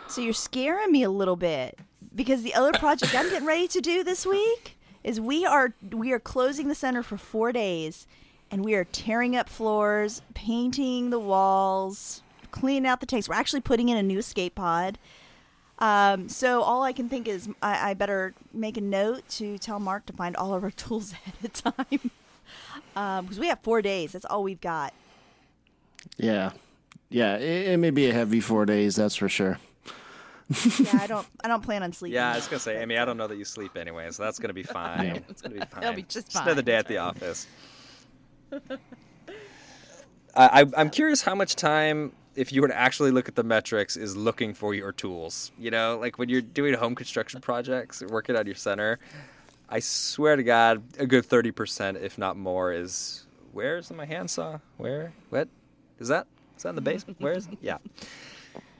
Speaker 4: So you're scaring me a little bit because the other project I'm getting ready to do this week is we are we are closing the center for four days, and we are tearing up floors, painting the walls, cleaning out the tanks. We're actually putting in a new escape pod. Um, so all I can think is I, I better make a note to tell Mark to find all of our tools *laughs* ahead of time Um, because we have four days. That's all we've got.
Speaker 3: Yeah, yeah. It, it may be a heavy four days, that's for sure.
Speaker 4: Yeah, I *laughs* don't I don't plan on sleeping.
Speaker 2: Yeah, I was gonna say, Amy. I don't know that you sleep anyway, so that's gonna be *laughs* fine. It's gonna be fine.
Speaker 4: It'll be just
Speaker 2: another
Speaker 4: fine.
Speaker 2: day at the *laughs* office. I, I, I'm curious how much time, if you were to actually look at the metrics, is looking for your tools. You know, like when you're doing home construction projects, working on your center. I swear to God, a good thirty percent, if not more, is where's my handsaw? Where? What? Is that? Is that in the basement? Where is it? Yeah.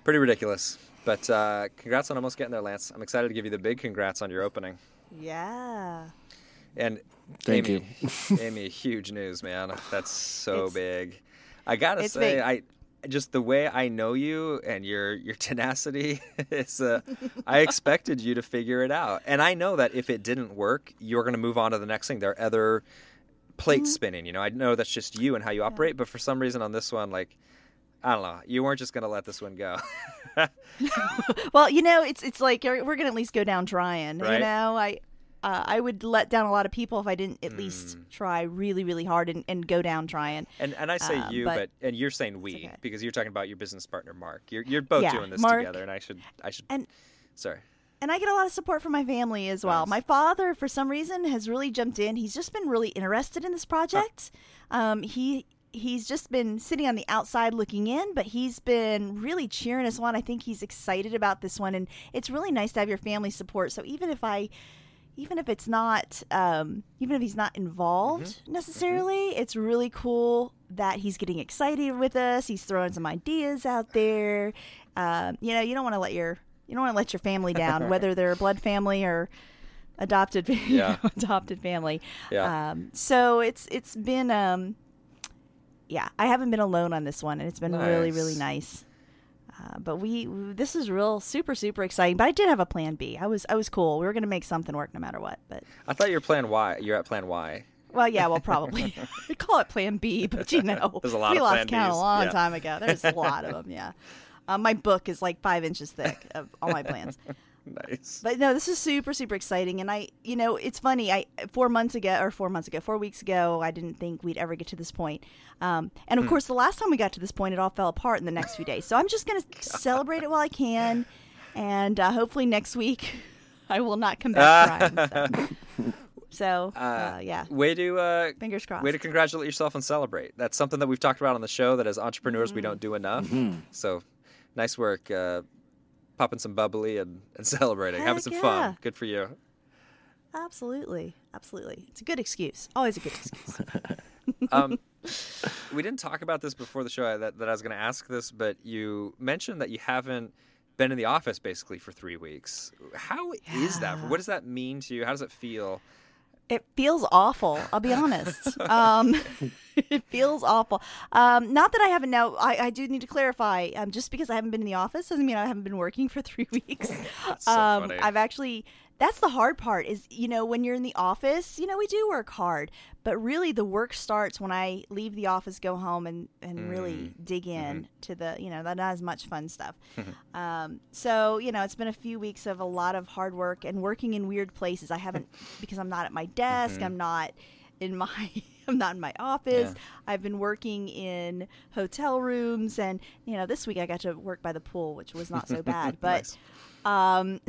Speaker 2: Pretty ridiculous. But uh, congrats on almost getting there, Lance. I'm excited to give you the big congrats on your opening.
Speaker 4: Yeah.
Speaker 2: And
Speaker 3: Thank
Speaker 2: Amy, *laughs* Amy, huge news, man. That's so
Speaker 4: It's-
Speaker 2: big. I gotta say,
Speaker 4: big.
Speaker 2: I just the way I know you and your your *laughs* tenacity *laughs* is. Uh, I expected you to figure it out, and I know that if it didn't work, you're gonna move on to the next thing. There are other plates
Speaker 4: Mm-hmm.
Speaker 2: spinning. You know, I know that's just you and how you operate, but for some reason on this one, like. I don't know. You weren't just gonna let this one go. *laughs*
Speaker 4: Well, you know, it's it's like we're we're gonna at least go down trying.
Speaker 2: Right.
Speaker 4: You know, I uh, I would let down a lot of people if I didn't at least
Speaker 2: Mm.
Speaker 4: try really really hard and, and go down trying.
Speaker 2: And and I say
Speaker 4: Um,
Speaker 2: you, but,
Speaker 4: but
Speaker 2: and you're saying we
Speaker 4: okay.
Speaker 2: because you're talking about your business partner Mark. You're you're both
Speaker 4: Yeah,
Speaker 2: doing this
Speaker 4: Mark-
Speaker 2: together, and I should I should.
Speaker 4: And-
Speaker 2: sorry.
Speaker 4: And I get a lot of support from my family as well.
Speaker 2: Nice.
Speaker 4: My father, for some reason, has really jumped in. He's just been really interested in this project. Um, he he's just been sitting on the outside looking in, but he's been really cheering us on. I think he's excited about this one, and it's really nice to have your family support. So even if I even if it's not um, even if he's not involved necessarily it's really cool that he's getting excited with us he's throwing some ideas out there um, you know you don't want to let your you don't want to let your family *laughs* down whether they're a blood family or adopted you *laughs*
Speaker 2: Yeah.
Speaker 4: know, adopted family
Speaker 2: Yeah.
Speaker 4: um, so it's it's been um, yeah i haven't been alone on this one and it's been really really
Speaker 2: Nice.
Speaker 4: Uh, but we this is real super super exciting. But I did have a plan B. I was I was cool. We were gonna make something work no matter what. But
Speaker 2: I thought you were plan Y. You're at plan Y.
Speaker 4: well, yeah, well *laughs* probably *laughs* we call it Plan B. But you know,
Speaker 2: There's a lot
Speaker 4: we
Speaker 2: of
Speaker 4: lost count a long
Speaker 2: yeah.
Speaker 4: time ago. There's a lot of *laughs* them. Yeah, uh, my book is like five inches thick of all my plans.
Speaker 2: Nice.
Speaker 4: But no, this is super, super exciting. And I, you know, it's funny. I four months ago, or four months ago, four weeks ago, I didn't think we'd ever get to this point. Um, and of
Speaker 2: Hmm.
Speaker 4: course, the last time we got to this point, it all fell apart in the next few days. So I'm just gonna *laughs* celebrate it while I can, and uh, hopefully next week, *laughs* I will not come back *laughs* crying. So, so uh, yeah,
Speaker 2: Way to uh,
Speaker 4: fingers crossed.
Speaker 2: way to congratulate yourself and celebrate. That's something that we've talked about on the show. That as entrepreneurs we don't do enough. So, nice work. Popping some bubbly and, and *laughs* celebrating, having some
Speaker 4: yeah.
Speaker 2: fun. Good for you.
Speaker 4: Absolutely, absolutely. It's a good excuse. Always a good excuse. *laughs* *laughs*
Speaker 2: um, we didn't talk about this before the show that, that I was going to ask this, but you mentioned that you haven't been in the office basically for three weeks. How is that? What does that mean to you? How does it feel?
Speaker 4: It feels awful. I'll be honest. *laughs* Um, *laughs* it feels awful. Um, not that I haven't now. I, I do need to clarify. Um, just because I haven't been in the office doesn't mean I haven't been working for three *laughs* weeks.
Speaker 2: So
Speaker 4: um. I've actually. That's the hard part. Is you know when you're in the office, you know we do work hard, but really the work starts when I leave the office, go home, and and really
Speaker 2: Mm.
Speaker 4: dig
Speaker 2: Mm-hmm.
Speaker 4: in to the you know that not as much fun stuff. *laughs* um, so you know it's been a few weeks of a lot of hard work and working in weird places. I haven't *laughs* because I'm not at my desk. I'm not in my *laughs* I'm not in my office.
Speaker 2: Yeah.
Speaker 4: I've been working in hotel rooms and you know this week I got to work by the pool, which was not so bad. But
Speaker 2: Nice.
Speaker 4: um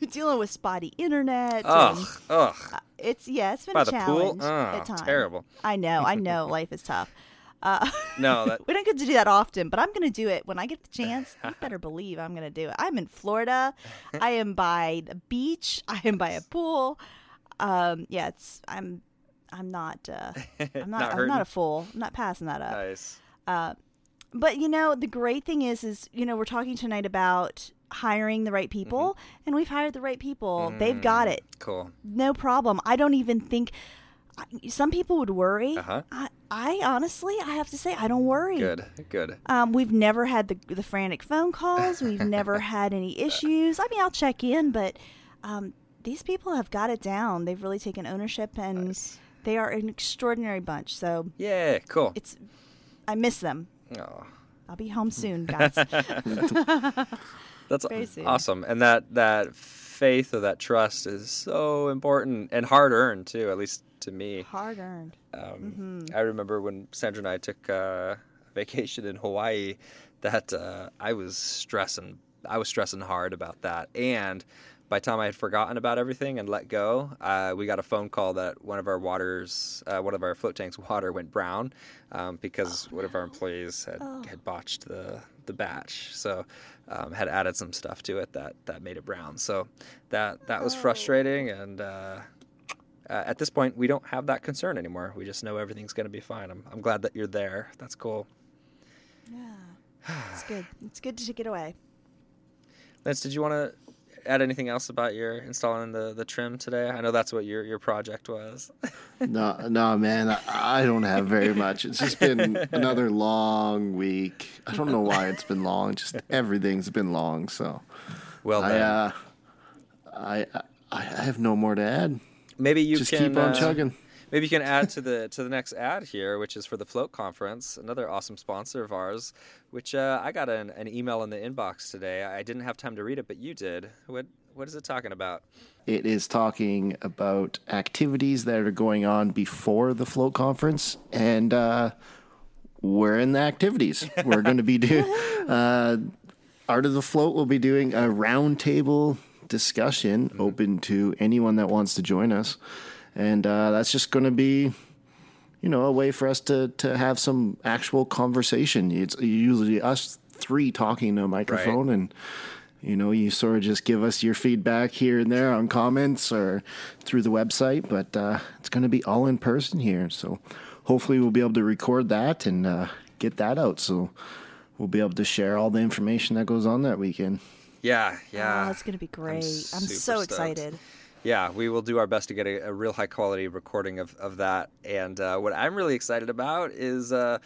Speaker 4: *laughs* dealing with spotty internet
Speaker 2: Ugh,
Speaker 4: and
Speaker 2: ugh.
Speaker 4: it's yeah, it's been
Speaker 2: By
Speaker 4: a
Speaker 2: the
Speaker 4: challenge
Speaker 2: pool? Oh,
Speaker 4: at times.
Speaker 2: terrible.
Speaker 4: I know, I know *laughs* life is tough. Uh,
Speaker 2: No, *laughs* that
Speaker 4: we don't get to do that often, but I'm going to do it when I get the chance. You better believe I'm going to do it. I'm in Florida. I am by the beach. I am by a pool. Um, yeah, it's I'm I'm not uh, I'm not,
Speaker 2: Not
Speaker 4: I'm not a fool. I'm not passing that up.
Speaker 2: nice.
Speaker 4: But you know, the great thing is, is you know, we're talking tonight about hiring the right people,
Speaker 2: Mm-hmm.
Speaker 4: and we've hired the right people. They've got it,
Speaker 2: Cool.
Speaker 4: no problem. I don't even think. Some people would worry.
Speaker 2: Uh-huh.
Speaker 4: I, I honestly, I have to say, I don't worry.
Speaker 2: Good. Good.
Speaker 4: Um, we've never had the the frantic phone calls. We've *laughs* never had any issues. I mean, I'll check in, but um, these people have got it down. They've really taken ownership, and
Speaker 2: Nice.
Speaker 4: they are an extraordinary bunch. So
Speaker 2: Yeah. Cool.
Speaker 4: it's, I miss them.
Speaker 2: Oh,
Speaker 4: I'll be home soon, guys. *laughs* *laughs*
Speaker 2: that's
Speaker 4: soon.
Speaker 2: awesome. And that that faith or that trust is so important and hard earned too. At least to me.
Speaker 4: Hard earned.
Speaker 2: Um, I remember when Sandra and I took uh, vacation in Hawaii, that uh, I was stressing. I was stressing hard about that, and by the time I had forgotten about everything and let go, uh, we got a phone call that one of our waters, uh, one of our float tanks' water went brown um, because one of our employees had, had botched the the batch. So um, had added some stuff to it that that made it brown. So that that was frustrating and. Uh, uh, at this point, we don't have that concern anymore. We just know everything's going to be fine. I'm, I'm glad that you're there. That's cool.
Speaker 4: Yeah, *sighs* it's good. It's good to get away.
Speaker 2: Lance, did you want to add anything else about your installing the, the trim today? I know that's what your, your project was. *laughs*
Speaker 3: no, no, man, I, I don't have very much. It's just been another long week. I don't know why it's been long. Just everything's been long. So,
Speaker 2: well,
Speaker 3: I, uh, I, I have no more to add.
Speaker 2: Maybe you
Speaker 3: just
Speaker 2: can
Speaker 3: keep on
Speaker 2: uh,
Speaker 3: chugging.
Speaker 2: Maybe you can add to the *laughs* to the next ad here, which is for the Float Conference, another awesome sponsor of ours. Which uh, I got an, an email in the inbox today. I didn't have time to read it, but you did. What what is it talking about?
Speaker 3: It is talking about activities that are going on before the Float Conference, and uh, we're in the activities. We're going to be doing *laughs* uh, Art of the Float. will be doing a roundtable discussion mm-hmm. open to anyone that wants to join us and uh, that's just going to be you know a way for us to to have some actual conversation. It's usually us three talking to a microphone right. and you know you sort of just give us your feedback here and there on comments or through the website but uh, it's going to be all in person here. So hopefully we'll be able to record that and uh, get that out. So we'll be able to share all the information that goes on that weekend.
Speaker 2: Yeah yeah.
Speaker 4: Oh, it's going to be great. I'm, I'm so stoked. excited
Speaker 2: yeah, we will do our best to get a, a real high quality recording of, of that. And uh, what I'm really excited about is uh,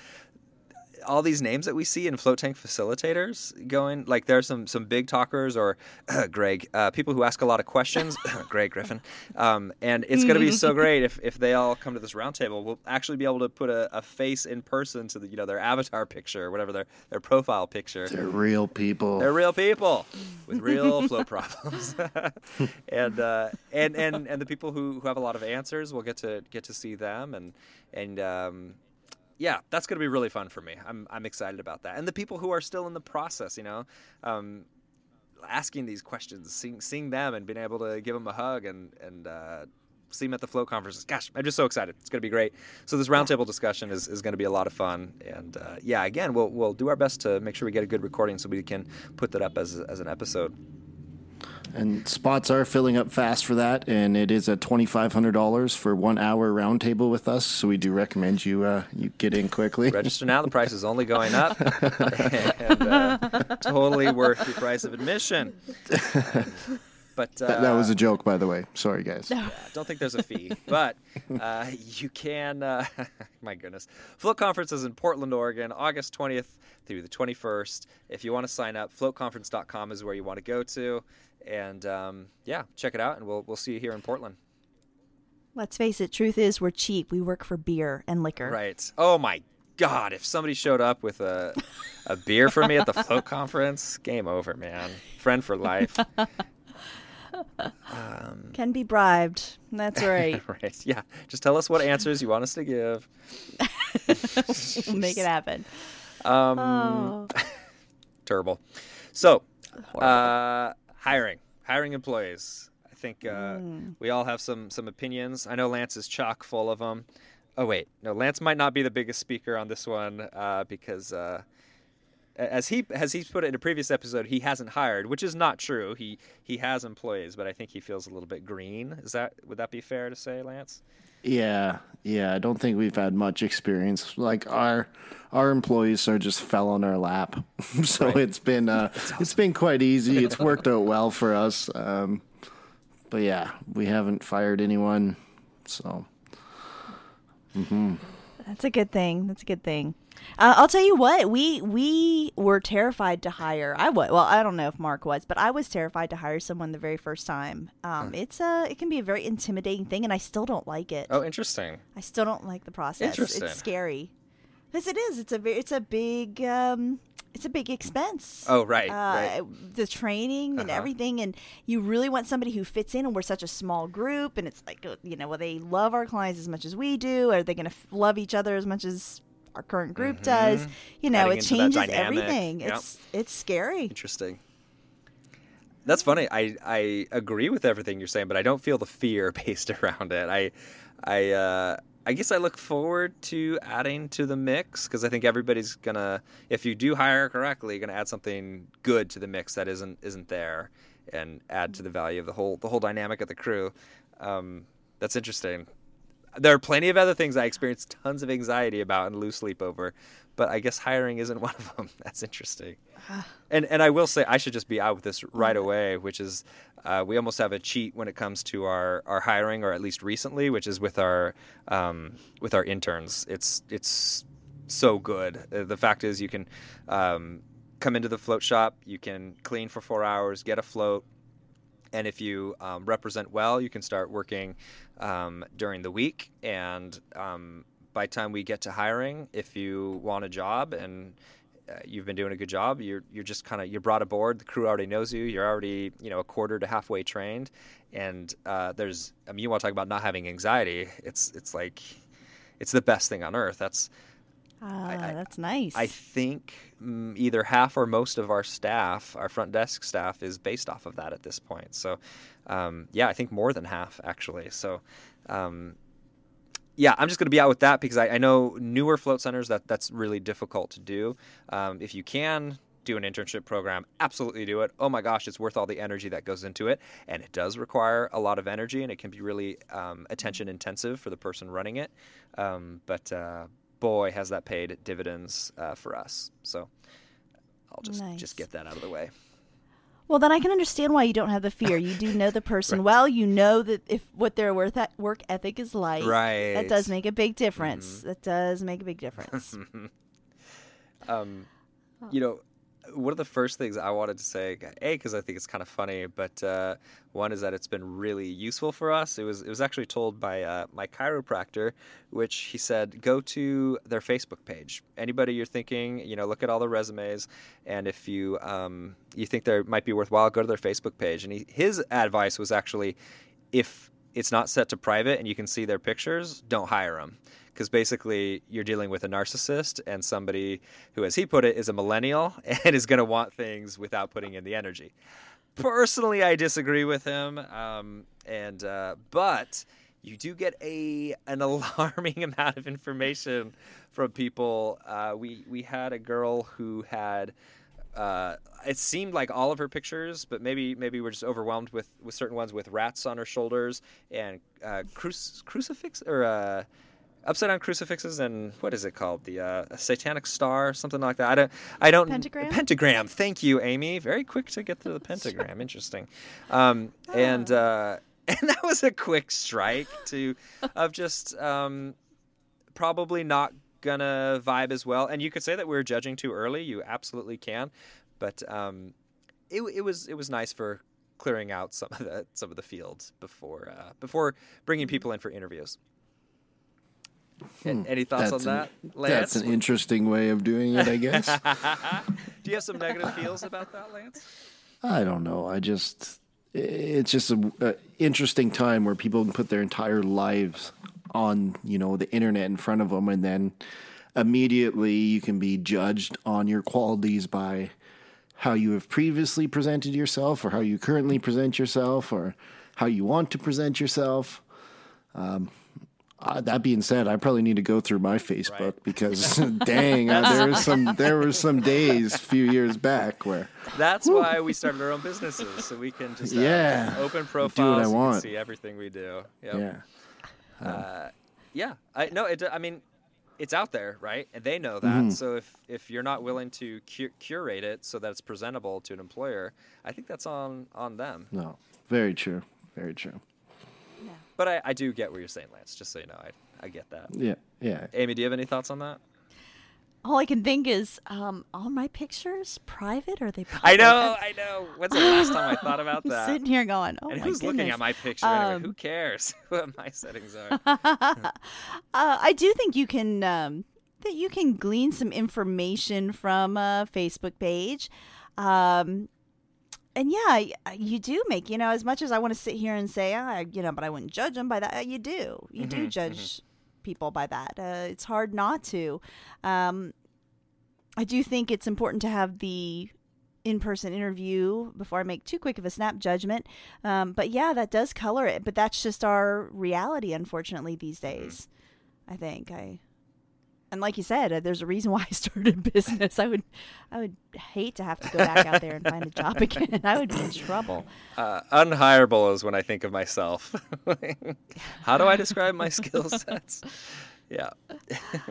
Speaker 2: all these names that we see in float tank facilitators going like there's some some big talkers or uh, *clears throat* Greg uh, people who ask a lot of questions. *laughs* *laughs* Greg Griffin. Um, and it's going to be so *laughs* great if, if they all come to this roundtable. We'll actually be able to put a, a, face in person to the you know their avatar picture or whatever their their profile picture.
Speaker 3: They're real people.
Speaker 2: They're real people with real flow problems. And uh, and and and the people who, who have a lot of answers we'll get to get to see them and and um, yeah, that's going to be really fun for me. I'm I'm excited about that. And the people who are still in the process, you know, um, asking these questions, seeing seeing them, and being able to give them a hug and and uh, see them at the float conferences. Gosh, I'm just so excited. It's going to be great. So this roundtable discussion is, is going to be a lot of fun. And uh, yeah, again, we'll we'll do our best to make sure we get a good recording so we can put that up as as an episode.
Speaker 3: And spots are filling up fast for that, and it is at twenty five hundred dollars for one hour roundtable with us. So we do recommend you uh, you get in quickly.
Speaker 2: Register now; the price is only going up, *laughs* *laughs* and uh, totally worth the price of admission. *laughs* But
Speaker 3: uh, that, that, was a uh, joke, by the way. Sorry, guys. *laughs*
Speaker 2: Yeah, don't think there's a fee, but uh, you can. Uh, *laughs* my goodness, Float Conference is in Portland, Oregon, August 20th through the 21st. If you want to sign up, floatconference.com is where you want to go to. And um, yeah, check it out, and we'll we'll see you here in Portland.
Speaker 4: Let's face it. Truth is, we're cheap. We work for beer and liquor.
Speaker 2: Right. Oh my God! If somebody showed up with a a beer for me at the *laughs* float conference, game over, man. Friend for life.
Speaker 4: Um, Can be bribed. That's right. *laughs*
Speaker 2: right. Yeah. Just tell us what answers you want us to give. *laughs*
Speaker 4: we'll make it happen.
Speaker 2: Um, oh. *laughs* terrible. So, uh, hiring, hiring employees. I think uh, mm. we all have some some opinions. I know Lance is chock full of them. Oh wait, no, Lance might not be the biggest speaker on this one uh, because uh, as he as he's put it in a previous episode, he hasn't hired, which is not true. He he has employees, but I think he feels a little bit green. Is that would that be fair to say, Lance?
Speaker 3: Yeah, yeah. I don't think we've had much experience. Like our our employees are just fell on our lap, *laughs* so right. it's been uh, *laughs* awesome. it's been quite easy. It's worked out well for us. Um, but yeah, we haven't fired anyone, so.
Speaker 4: Mm-hmm. That's a good thing. That's a good thing. Uh, I'll tell you what we we were terrified to hire. I was well. I don't know if Mark was, but I was terrified to hire someone the very first time. Um, It's a it can be a very intimidating thing, and I still don't like it.
Speaker 2: Oh, interesting.
Speaker 4: I still don't like the process. Interesting. It's scary. Because it is. It's a very. It's a big. Um, it's a big expense.
Speaker 2: Oh, right, uh, right.
Speaker 4: The training and uh-huh. everything, and you really want somebody who fits in. And we're such a small group, and it's like uh, you know, well, they love our clients as much as we do. Are they going to f- love each other as much as our current group mm-hmm. does. You know, it changes everything. Yep. It's it's scary.
Speaker 2: Interesting. That's funny. I, I agree with everything you're saying, but I don't feel the fear *laughs* based around it. I I uh, I guess I look forward to adding to the mix because I think everybody's gonna, if you do hire correctly, you're gonna add something good to the mix that isn't isn't there, and add to the value of the whole the whole dynamic of the crew. Um, that's interesting. There are plenty of other things I experience tons of anxiety about and lose sleep over, but I guess hiring isn't one of them. *laughs* That's interesting. *sighs* and and I will say I should just be out with this right away, which is uh, we almost have a cheat when it comes to our, our hiring, or at least recently, which is with our um, with our interns. It's it's so good. Uh, The fact is, you can um, come into the float shop, you can clean for four hours, get a float, and if you um, represent well, you can start working um, during the week. And um, by time we get to hiring, if you want a job and uh, you've been doing a good job, you're you're just kind of you're brought aboard. The crew already knows you. You're already you know a quarter to halfway trained, and uh, there's I mean you want to talk about not having anxiety. It's it's like it's the best thing on earth. That's
Speaker 4: Ah,
Speaker 2: I-
Speaker 4: that's nice.
Speaker 2: I think mm, either half or most of our staff, our front desk staff, is based off of that at this point. So, um, yeah, I think more than half actually. So, um, yeah, I'm just going to be out with that because I, I know newer float centers that that's really difficult to do. Um, if you can do an internship program, absolutely do it. Oh my gosh, it's worth all the energy that goes into it, and it does require a lot of energy, and it can be really um, attention intensive for the person running it. Um, but uh, boy, has that paid dividends uh, for us. So I'll just
Speaker 4: Nice.
Speaker 2: just get that out of the way.
Speaker 4: Well, then I can understand why you don't have the fear. You do know the *laughs* person well. You know that if what their worth work ethic is like.
Speaker 2: Right.
Speaker 4: That does make a big difference. That does make a big difference.
Speaker 2: um, you know, one of the first things I wanted to say, a, because I think it's kind of funny, but uh, one is that it's been really useful for us. It was it was actually told by uh, my chiropractor, which he said go to their Facebook page. Anybody you're thinking, you know, look at all the resumes, and if you um, you think they might be worthwhile, go to their Facebook page. And he, his advice was actually, if it's not set to private and you can see their pictures, don't hire them because basically you're dealing with a narcissist and somebody who, as he put it, is a millennial *laughs* and is going to want things without putting in the energy. Personally, I disagree with him, um, and uh, but you do get a an *laughs* alarming amount of information from people. Uh, we we had a girl who had. Uh, it seemed like all of her pictures, but maybe maybe we're just overwhelmed with, with certain ones with rats on her shoulders and uh, cruci- crucifix or uh, upside down crucifixes and what is it called? The uh, satanic star something like that. I don't i don't
Speaker 4: Pentagram?
Speaker 2: pentagram. Thank you amy. Very quick to get to the pentagram. *laughs* Interesting. Um, and uh, *laughs* and that was a quick strike to *laughs* of just um, probably not gonna vibe as well. And you could say that we were judging too early. You absolutely can. But um, it, it was it was nice for clearing out some of the some of the fields before uh, before bringing people in for interviews a- Any thoughts on
Speaker 3: That's
Speaker 2: that,
Speaker 3: an,
Speaker 2: Lance?
Speaker 3: that's an interesting way of doing it, I *laughs* guess.
Speaker 2: Do you have some negative feels about that, Lance?
Speaker 3: I don't know. I just it's just a, a interesting time where people can put their entire lives on you know the internet in front of them, and then immediately you can be judged on your qualities by how you have previously presented yourself, or how you currently present yourself, or how you want to present yourself. Um, uh, that being said, I probably need to go through my Facebook
Speaker 2: Right.
Speaker 3: because, *laughs* dang, uh, there was some there were some days a few years back where
Speaker 2: That's why we started our own businesses, so we can just have
Speaker 3: Yeah.
Speaker 2: open
Speaker 3: I
Speaker 2: profiles. you
Speaker 3: want.
Speaker 2: see everything we do. Yep.
Speaker 3: yeah.
Speaker 2: Uh, yeah. I no. It. I mean, it's out there, right? And they know that.
Speaker 3: Mm-hmm.
Speaker 2: So if if you're not willing to cu- curate it so that it's presentable to an employer, I think that's on on them.
Speaker 3: No, very true. Very true.
Speaker 2: But I, I do get what you're saying, Lance. Just so you know, I I get that.
Speaker 3: Yeah, yeah.
Speaker 2: Amy, do you have any thoughts on that?
Speaker 4: All I can think is, um, are my pictures private or are they public?
Speaker 2: I know, I know. When's the last time I thought *laughs* about
Speaker 4: I'm
Speaker 2: that?
Speaker 4: sitting here going, oh
Speaker 2: and
Speaker 4: my
Speaker 2: who's looking at my picture anyway?
Speaker 4: Um,
Speaker 2: Who cares *laughs* what my settings are? *laughs*
Speaker 4: Uh, I do think you can um, that you can glean some information from a Facebook page. Um, and yeah, you do make you know as much as I want to sit here and say, ah, you know, but I wouldn't judge them by that. You do, you do judge people by that. Uh, it's hard not to. Um, I do think it's important to have the in-person interview before I make too quick of a snap judgment. Um, but yeah, that does color it. But that's just our reality, unfortunately, these days. I think I. and like you said, uh, there's a reason why I *laughs* started business. I would, I would hate to have to go back out there and find a job again. I would be in trouble.
Speaker 2: Uh, unhireable is when I think of myself. *laughs* How do I describe my skill sets? Yeah. *laughs*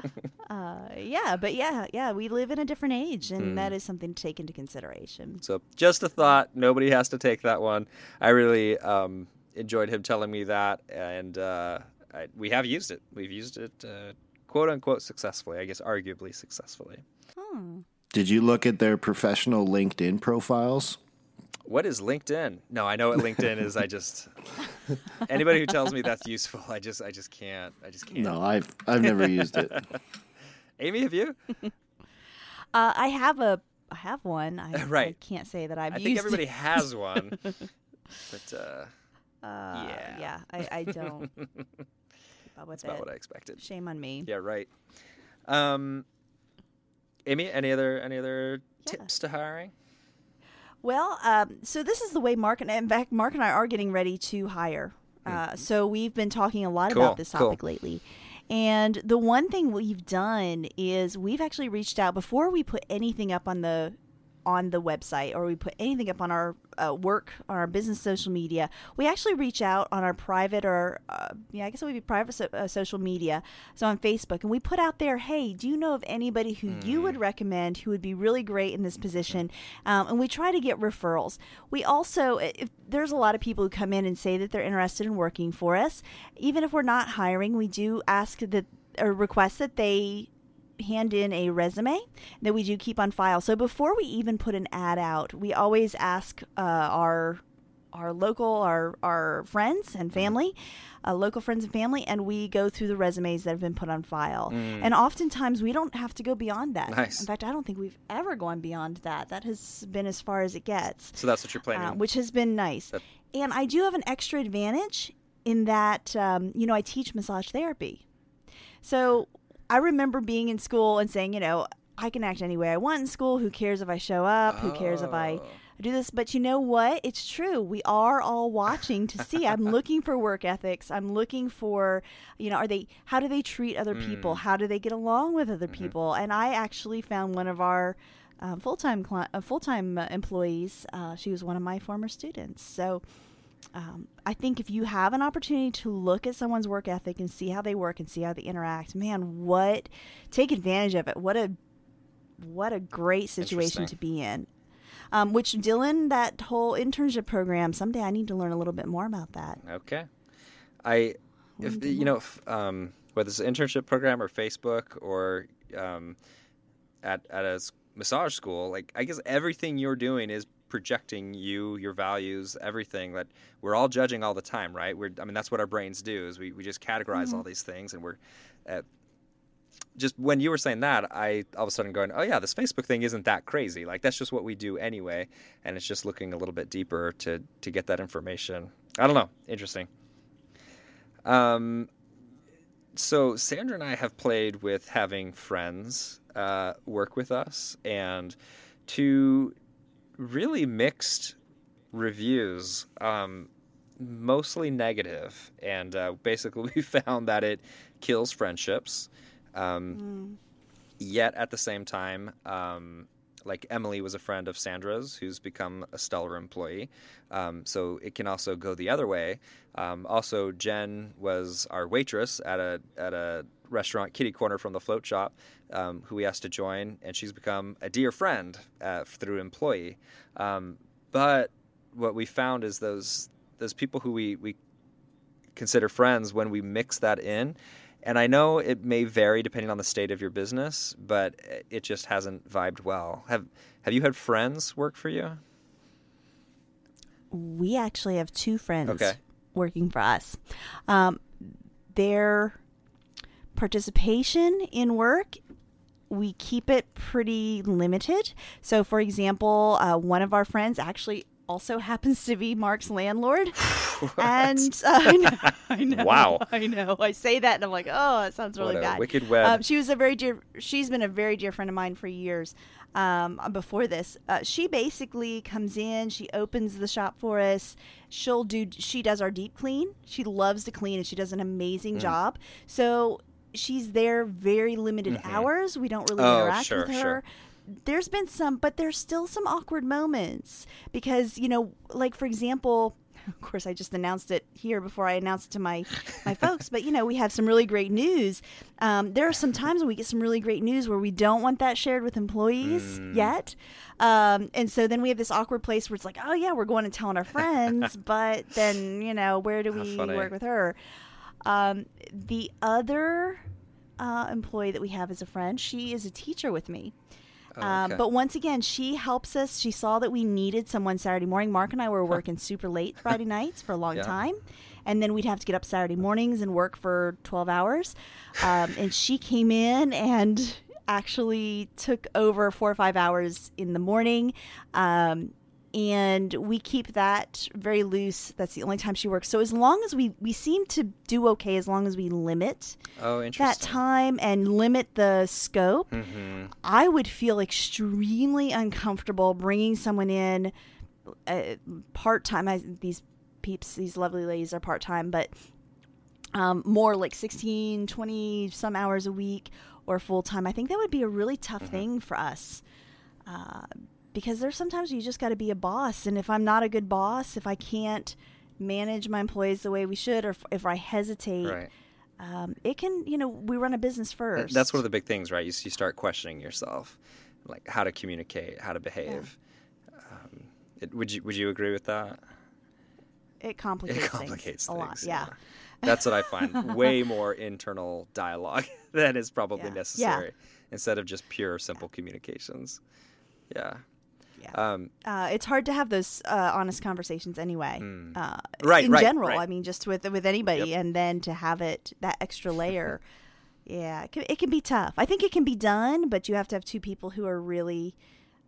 Speaker 4: Uh, yeah, but yeah, yeah, we live in a different age, and that is something to take into consideration.
Speaker 2: So just a thought. Nobody has to take that one. I really um, enjoyed him telling me that, and uh, I, we have used it. We've used it, uh, quote unquote, successfully. I guess arguably successfully.
Speaker 3: Did you look at their professional LinkedIn profiles?
Speaker 2: What is LinkedIn? No, I know what LinkedIn is. I just *laughs* anybody who tells me that's useful, I just I just can't. I just can't.
Speaker 3: No, I've I've never used it. *laughs*
Speaker 2: Amy, have you? *laughs*
Speaker 4: Uh, I have a, I have one. I, I
Speaker 2: Right.
Speaker 4: can't say that I've
Speaker 2: I
Speaker 4: used
Speaker 2: think everybody
Speaker 4: it.
Speaker 2: has one, but uh,
Speaker 4: Uh,
Speaker 2: yeah.
Speaker 4: yeah, I, I don't. Up with
Speaker 2: that's about
Speaker 4: it.
Speaker 2: what I expected.
Speaker 4: Shame on me.
Speaker 2: Yeah, right. Um, Amy, any other any other
Speaker 4: Yeah.
Speaker 2: tips to hiring?
Speaker 4: Well, um, so this is the way Mark and in fact, Mark and I are getting ready to hire. Uh, so we've been talking a lot
Speaker 2: Hmm. Cool,
Speaker 4: about this
Speaker 2: cool.
Speaker 4: topic lately. And the one thing we've done is we've actually reached out before we put anything up on the on the website or we put anything up on our uh, work on our business social media we actually reach out on our private or uh, yeah i guess it would be private so, uh, social media so on facebook and we put out there hey do you know of anybody who you would recommend who would be really great in this position? Um, and we try to get referrals. We also if there's a lot of people who come in and say that they're interested in working for us even if we're not hiring we do ask that or request that they hand in a resume that we do keep on file. So before we even put an ad out, we always ask uh, our our local our our friends and family, uh, local friends and family, and we go through the resumes that have been put on file. And oftentimes we don't have to go beyond that.
Speaker 2: Nice.
Speaker 4: In fact, I don't think we've ever gone beyond that. That has been as far as it gets
Speaker 2: So that's what you're planning.
Speaker 4: uh, which has been nice.
Speaker 2: That-
Speaker 4: and I do have an extra advantage in that, um, you know, I teach massage therapy. So I remember being in school and saying, you know, I can act any way I want in school. Who cares if I show up? Who cares if I
Speaker 2: Oh.
Speaker 4: do this? But you know what? It's true. We are all watching to see. I'm *laughs* looking for work ethics. I'm looking for, you know, are they, how do they treat other people? How do they get along with other people? And I actually found one of our, um, full-time cli- uh, full-time uh, employees. Uh, she was one of my former students. So um, I think if you have an opportunity to look at someone's work ethic and see how they work and see how they interact, man, what take advantage of it. What a what a great situation to be in. Um, which Dylan, that whole internship program, someday I need to learn a little bit more about that.
Speaker 2: Okay. I, if you know, if, um, whether it's an internship program or Facebook or um, at at a massage school, like I guess everything you're doing is projecting you, your values, everything that we're all judging all the time, right? We're, I mean, that's what our brains do is we, we just categorize all these things and we're, uh, just when you were saying that, I all of a sudden going, oh yeah, this Facebook thing isn't that crazy. Like that's just what we do anyway, and it's just looking a little bit deeper to to get that information. I don't know, interesting. Um, so Sandra and I have played with having friends uh, work with us, and to really mixed reviews, um, mostly negative, and uh, basically *laughs* we found that it kills friendships. Um, Yet at the same time, um, like Emily was a friend of Sandra's, who's become a stellar employee. Um, so it can also go the other way. Um, also, Jen was our waitress at a at a restaurant kitty corner from the float shop, um, who we asked to join, and she's become a dear friend uh, through employee. Um, but what we found is those those people who we we consider friends when we mix that in. And I know it may vary depending on the state of your business, but it just hasn't vibed well. Have Have you had friends work for you?
Speaker 4: We actually have two friends
Speaker 2: Okay.
Speaker 4: working for us. Um, their participation in work, we keep it pretty limited. So, for example, uh, one of our friends actually also happens to be Mark's landlord. *laughs* and uh, *laughs* I, know, I know.
Speaker 2: Wow.
Speaker 4: I know. I say that and I'm like, oh, that sounds really bad.
Speaker 2: wicked web.
Speaker 4: Um, she was a very dear. She's been a very dear friend of mine for years. Um, before this, uh, she basically comes in. She opens the shop for us. She'll do. She does our deep clean. She loves to clean, and she does an amazing
Speaker 2: Mm.
Speaker 4: job. So she's there very limited hours. We don't really
Speaker 2: Oh,
Speaker 4: interact
Speaker 2: sure,
Speaker 4: with her.
Speaker 2: sure.
Speaker 4: There's been some, but there's still some awkward moments because you know, like for example, *laughs* of course, I just announced it here before I announced it to my my *laughs* folks. But you know, we have some really great news. Um, there are some times when we get some really great news where we don't want that shared with employees
Speaker 2: Mm.
Speaker 4: yet, um, and so then we have this awkward place where it's like, oh yeah, we're going and telling our friends, *laughs* but then you know, where do
Speaker 2: How
Speaker 4: we
Speaker 2: funny.
Speaker 4: work with her? Um, the other uh, employee that we have as a friend, she is a teacher with me.
Speaker 2: Oh,
Speaker 4: Um,
Speaker 2: okay.
Speaker 4: but once again, she helps us. She saw that we needed someone Saturday morning. Mark and I were *laughs* working super late Friday nights for a long
Speaker 2: Yeah.
Speaker 4: time. And then we'd have to get up Saturday mornings and work for 12 hours. Um, and she came in and actually took over four or five hours in the morning. Um, and we keep that very loose. That's the only time she works. So as long as we, we seem to do okay, as long as we limit
Speaker 2: oh,
Speaker 4: that time and limit the scope,
Speaker 2: hmm
Speaker 4: I would feel extremely uncomfortable bringing someone in uh, part time. These peeps, these lovely ladies are part time, but um, more like 16, 20 some hours a week or full time. I think that would be a really tough thing for us. Uh, because there's sometimes you just got to be a boss. And if I'm not a good boss, if I can't manage my employees the way we should, or if, if I hesitate,
Speaker 2: Right.
Speaker 4: um, it can, you know, we run a business first.
Speaker 2: That's one of the big things, right? You, you start questioning yourself, like how to communicate, how to behave. Um, it, would you Would you agree with that?
Speaker 4: it complicates,
Speaker 2: It complicates
Speaker 4: things, a lot.
Speaker 2: things,
Speaker 4: Yeah.
Speaker 2: That's what I find. *laughs* Way more internal dialogue *laughs* than is probably
Speaker 4: Yeah. Yeah.
Speaker 2: necessary, instead of just pure, simple communications. Yeah.
Speaker 4: Yeah.
Speaker 2: Um,
Speaker 4: uh, it's hard to have those uh, honest conversations anyway.
Speaker 2: Mm.
Speaker 4: Uh,
Speaker 2: Right,
Speaker 4: In
Speaker 2: right,
Speaker 4: general,
Speaker 2: right.
Speaker 4: I mean, just with with anybody,
Speaker 2: Yep.
Speaker 4: and then to have it that extra *laughs* layer, yeah, it can, it can be tough. I think it can be done, but you have to have two people who are really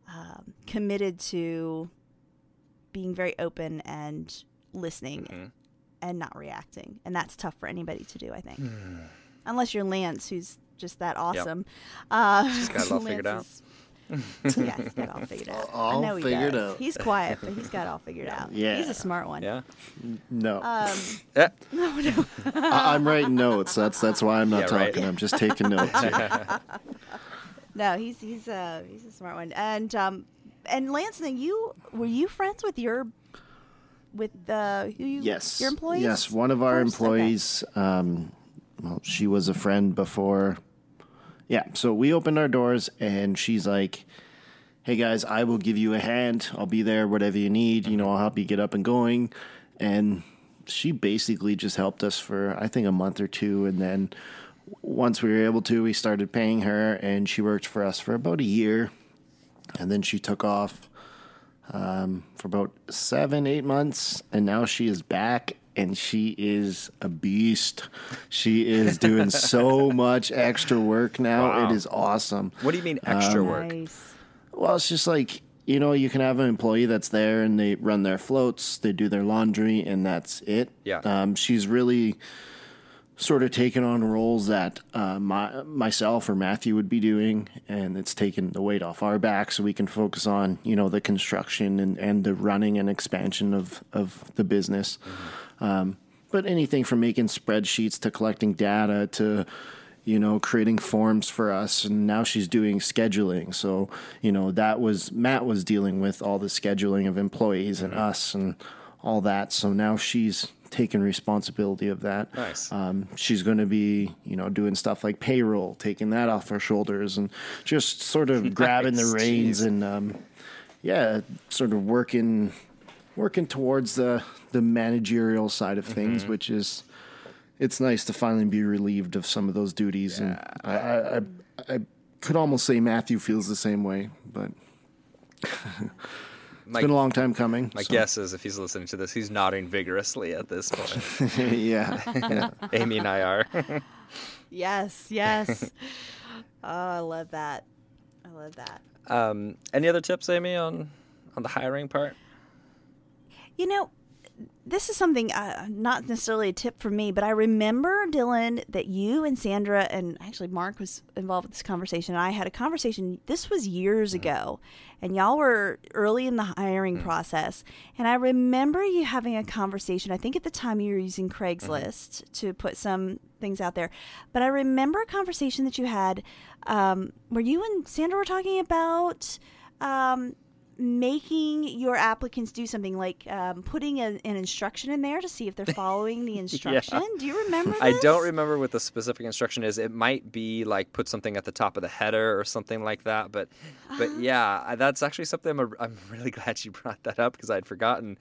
Speaker 4: um, committed to being very open and listening
Speaker 2: Mhm.
Speaker 4: and not reacting, and that's tough for anybody to do. I think,
Speaker 2: Hmm.
Speaker 4: unless you're Lance, who's just that awesome. Uh,
Speaker 2: He's got it all *laughs* figured out.
Speaker 4: Is- *laughs* yeah, he's got all figured out.
Speaker 3: All
Speaker 4: I know he
Speaker 3: figured
Speaker 4: does.
Speaker 3: out.
Speaker 4: He's quiet, but he's got all figured out.
Speaker 3: Yeah.
Speaker 4: he's a smart one.
Speaker 2: yeah.
Speaker 3: No,
Speaker 4: Um, *laughs*
Speaker 2: Eh, *laughs*
Speaker 4: no, no.
Speaker 3: I- I'm writing notes. That's that's why I'm not
Speaker 2: Yeah, right.
Speaker 3: talking. I'm just taking notes.
Speaker 4: no, he's he's a he's a smart one. And um, and Lance, now you were you friends with your with the who you
Speaker 3: Yes.
Speaker 4: your employees?
Speaker 3: Yes, one of our
Speaker 4: First? Okay.
Speaker 3: employees. Um, well, she was a friend before. Yeah, so we opened our doors, and she's like, "Hey guys, I will give you a hand. I'll be there, whatever you need. You know, I'll help you get up and going." And she basically just helped us for I think a month or two, and then once we were able to, we started paying her, and she worked for us for about a year, and then she took off um, for about seven, eight months, and now she is back, and she is a beast. She is doing so *laughs* much extra work now.
Speaker 2: Wow.
Speaker 3: It is awesome.
Speaker 2: what do you mean extra work?
Speaker 4: Nice.
Speaker 3: Well, it's just like you know, you can have an employee that's there and they run their floats, they do their laundry, and that's it.
Speaker 2: Yeah.
Speaker 3: Um, she's really sort of taken on roles that uh, my myself or Matthew would be doing, and it's taken the weight off our back, so we can focus on you know the construction and, and the running and expansion of of the business. Um, but anything from making spreadsheets to collecting data to you know creating forms for us and now she's doing scheduling. So you know that was matt was dealing with all the scheduling of employees and us and all that. So now she's taking responsibility of that.
Speaker 2: Nice.
Speaker 3: um, she's going to be you know doing stuff like payroll taking that off her shoulders and just sort of *laughs* grabbing the reins
Speaker 2: jeez.
Speaker 3: and um, yeah sort of working working towards the the managerial side of things
Speaker 2: Mm-hmm.
Speaker 3: which is it's nice to finally be relieved of some of those duties and I, I, I, I could almost say matthew feels the same way but *laughs*
Speaker 2: My,
Speaker 3: it's been a long time coming
Speaker 2: my
Speaker 3: so-
Speaker 2: guess is if he's listening to this, he's nodding vigorously at this point. *laughs*
Speaker 3: yeah, yeah. *laughs*
Speaker 2: Amy and I are.
Speaker 4: Yes, yes. oh, I love that. I love that.
Speaker 2: um, any other tips, Amy, on on the hiring part?
Speaker 4: You know, this is something uh, not necessarily a tip for me, but I remember Dylan that you and Sandra and actually Mark was involved with this conversation. I had a conversation. This was years ago, and y'all were early in the hiring process. And I remember you having a conversation. I think at the time you were using Craigslist to put some things out there, but I remember a conversation that you had um, where you and Sandra were talking about. Um, making your applicants do something like um, putting a, an instruction in there to see if they're *laughs* following the instruction. yeah. Do you remember?
Speaker 2: I don't remember what the specific instruction is. It might be like put something at the top of the header or something like that. But, but
Speaker 4: Ah.
Speaker 2: yeah, I- that's actually something I'm, a, I'm really *laughs* glad you brought that up because I'd forgotten.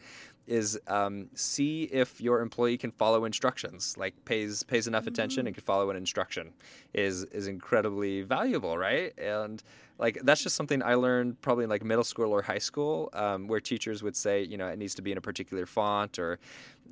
Speaker 2: Is um, see if your employee can follow instructions, like pays pays enough attention
Speaker 4: Mm.
Speaker 2: and can follow an instruction, is is incredibly valuable, right? And like that's just something I learned probably in like middle school or high school, um, where teachers would say, you know, it needs to be in a particular font or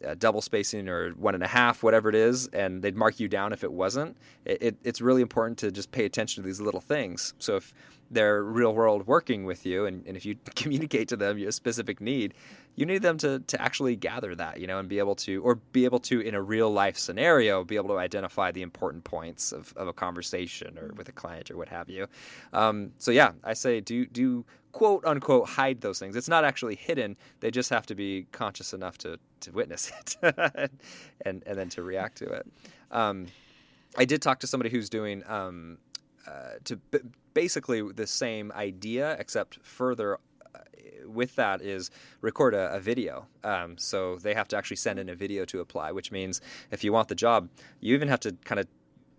Speaker 2: uh, double spacing or one and a half, whatever it is, and they'd mark you down if it wasn't. It, it, it's really important to just pay attention to these little things. So if they're real world working with you, and, and if you *laughs* communicate to them your specific need, you need them to, to actually gather that, you know, and be able to, or be able to, in a real life scenario, be able to identify the important points of, of a conversation or with a client or what have you. Um, so yeah, I say do do quote unquote hide those things. It's not actually hidden. They just have to be conscious enough to, to witness *laughs* it and and then to react to it. Um, I did talk to somebody who's doing um, uh, to b- basically the same idea, except further with that is record a, a video. Um, so they have to actually send in a video to apply, which means if you want the job, you even have to kind of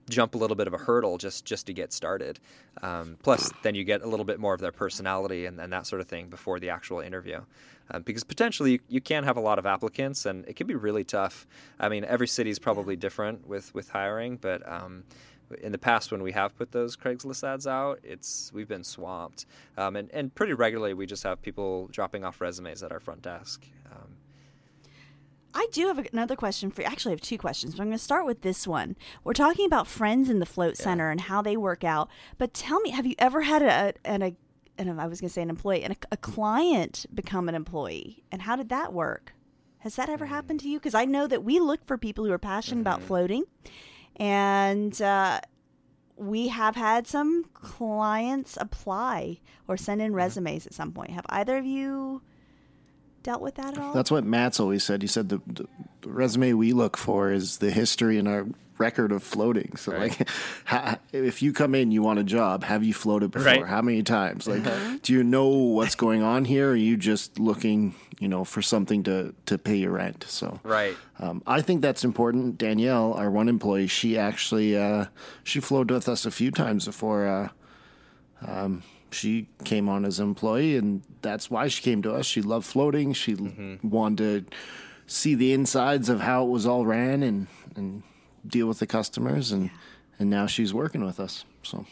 Speaker 2: jump a little bit of a hurdle just just to get started. Um, plus, then you get a little bit more of their personality and, and that sort of thing before the actual interview. Um, because potentially you, you can have a lot of applicants and it can be really tough. I mean, every city is probably different with with hiring, but um, in the past when we have put those Craigslist ads out, it's we've been swamped, um, and and pretty regularly we just have people dropping off resumes at our front desk. Um,
Speaker 4: I do have another question for you. Actually, I have two questions, but I'm going to start with this one. We're talking about friends in the float center and how they work out. But tell me, have you ever had a an a, and I was going to say an employee and a, a client become an employee, and how did that work? Has that ever happened to you? Because I know that we look for people who are passionate about floating, and uh, we have had some clients apply or send in resumes at some point. Have either of you dealt with that at all?
Speaker 3: That's what Matt's always said. He said the, the, the resume we look for is the history and our record of floating. So,
Speaker 2: Right.
Speaker 3: like, *laughs* ha, if you come in, you want a job. Have you floated before?
Speaker 2: Right.
Speaker 3: How many times? Like, do you know what's going on here? Or are you just looking, you know, for something to to pay your rent? So,
Speaker 2: right.
Speaker 3: um, I think that's important. Danielle, our one employee, she actually uh, she floated with us a few times before uh, um, she came on as an employee, and that's why she came to us. She loved floating. She l- wanted to see the insides of how it was all ran and and deal with the customers, and and now she's working with us. So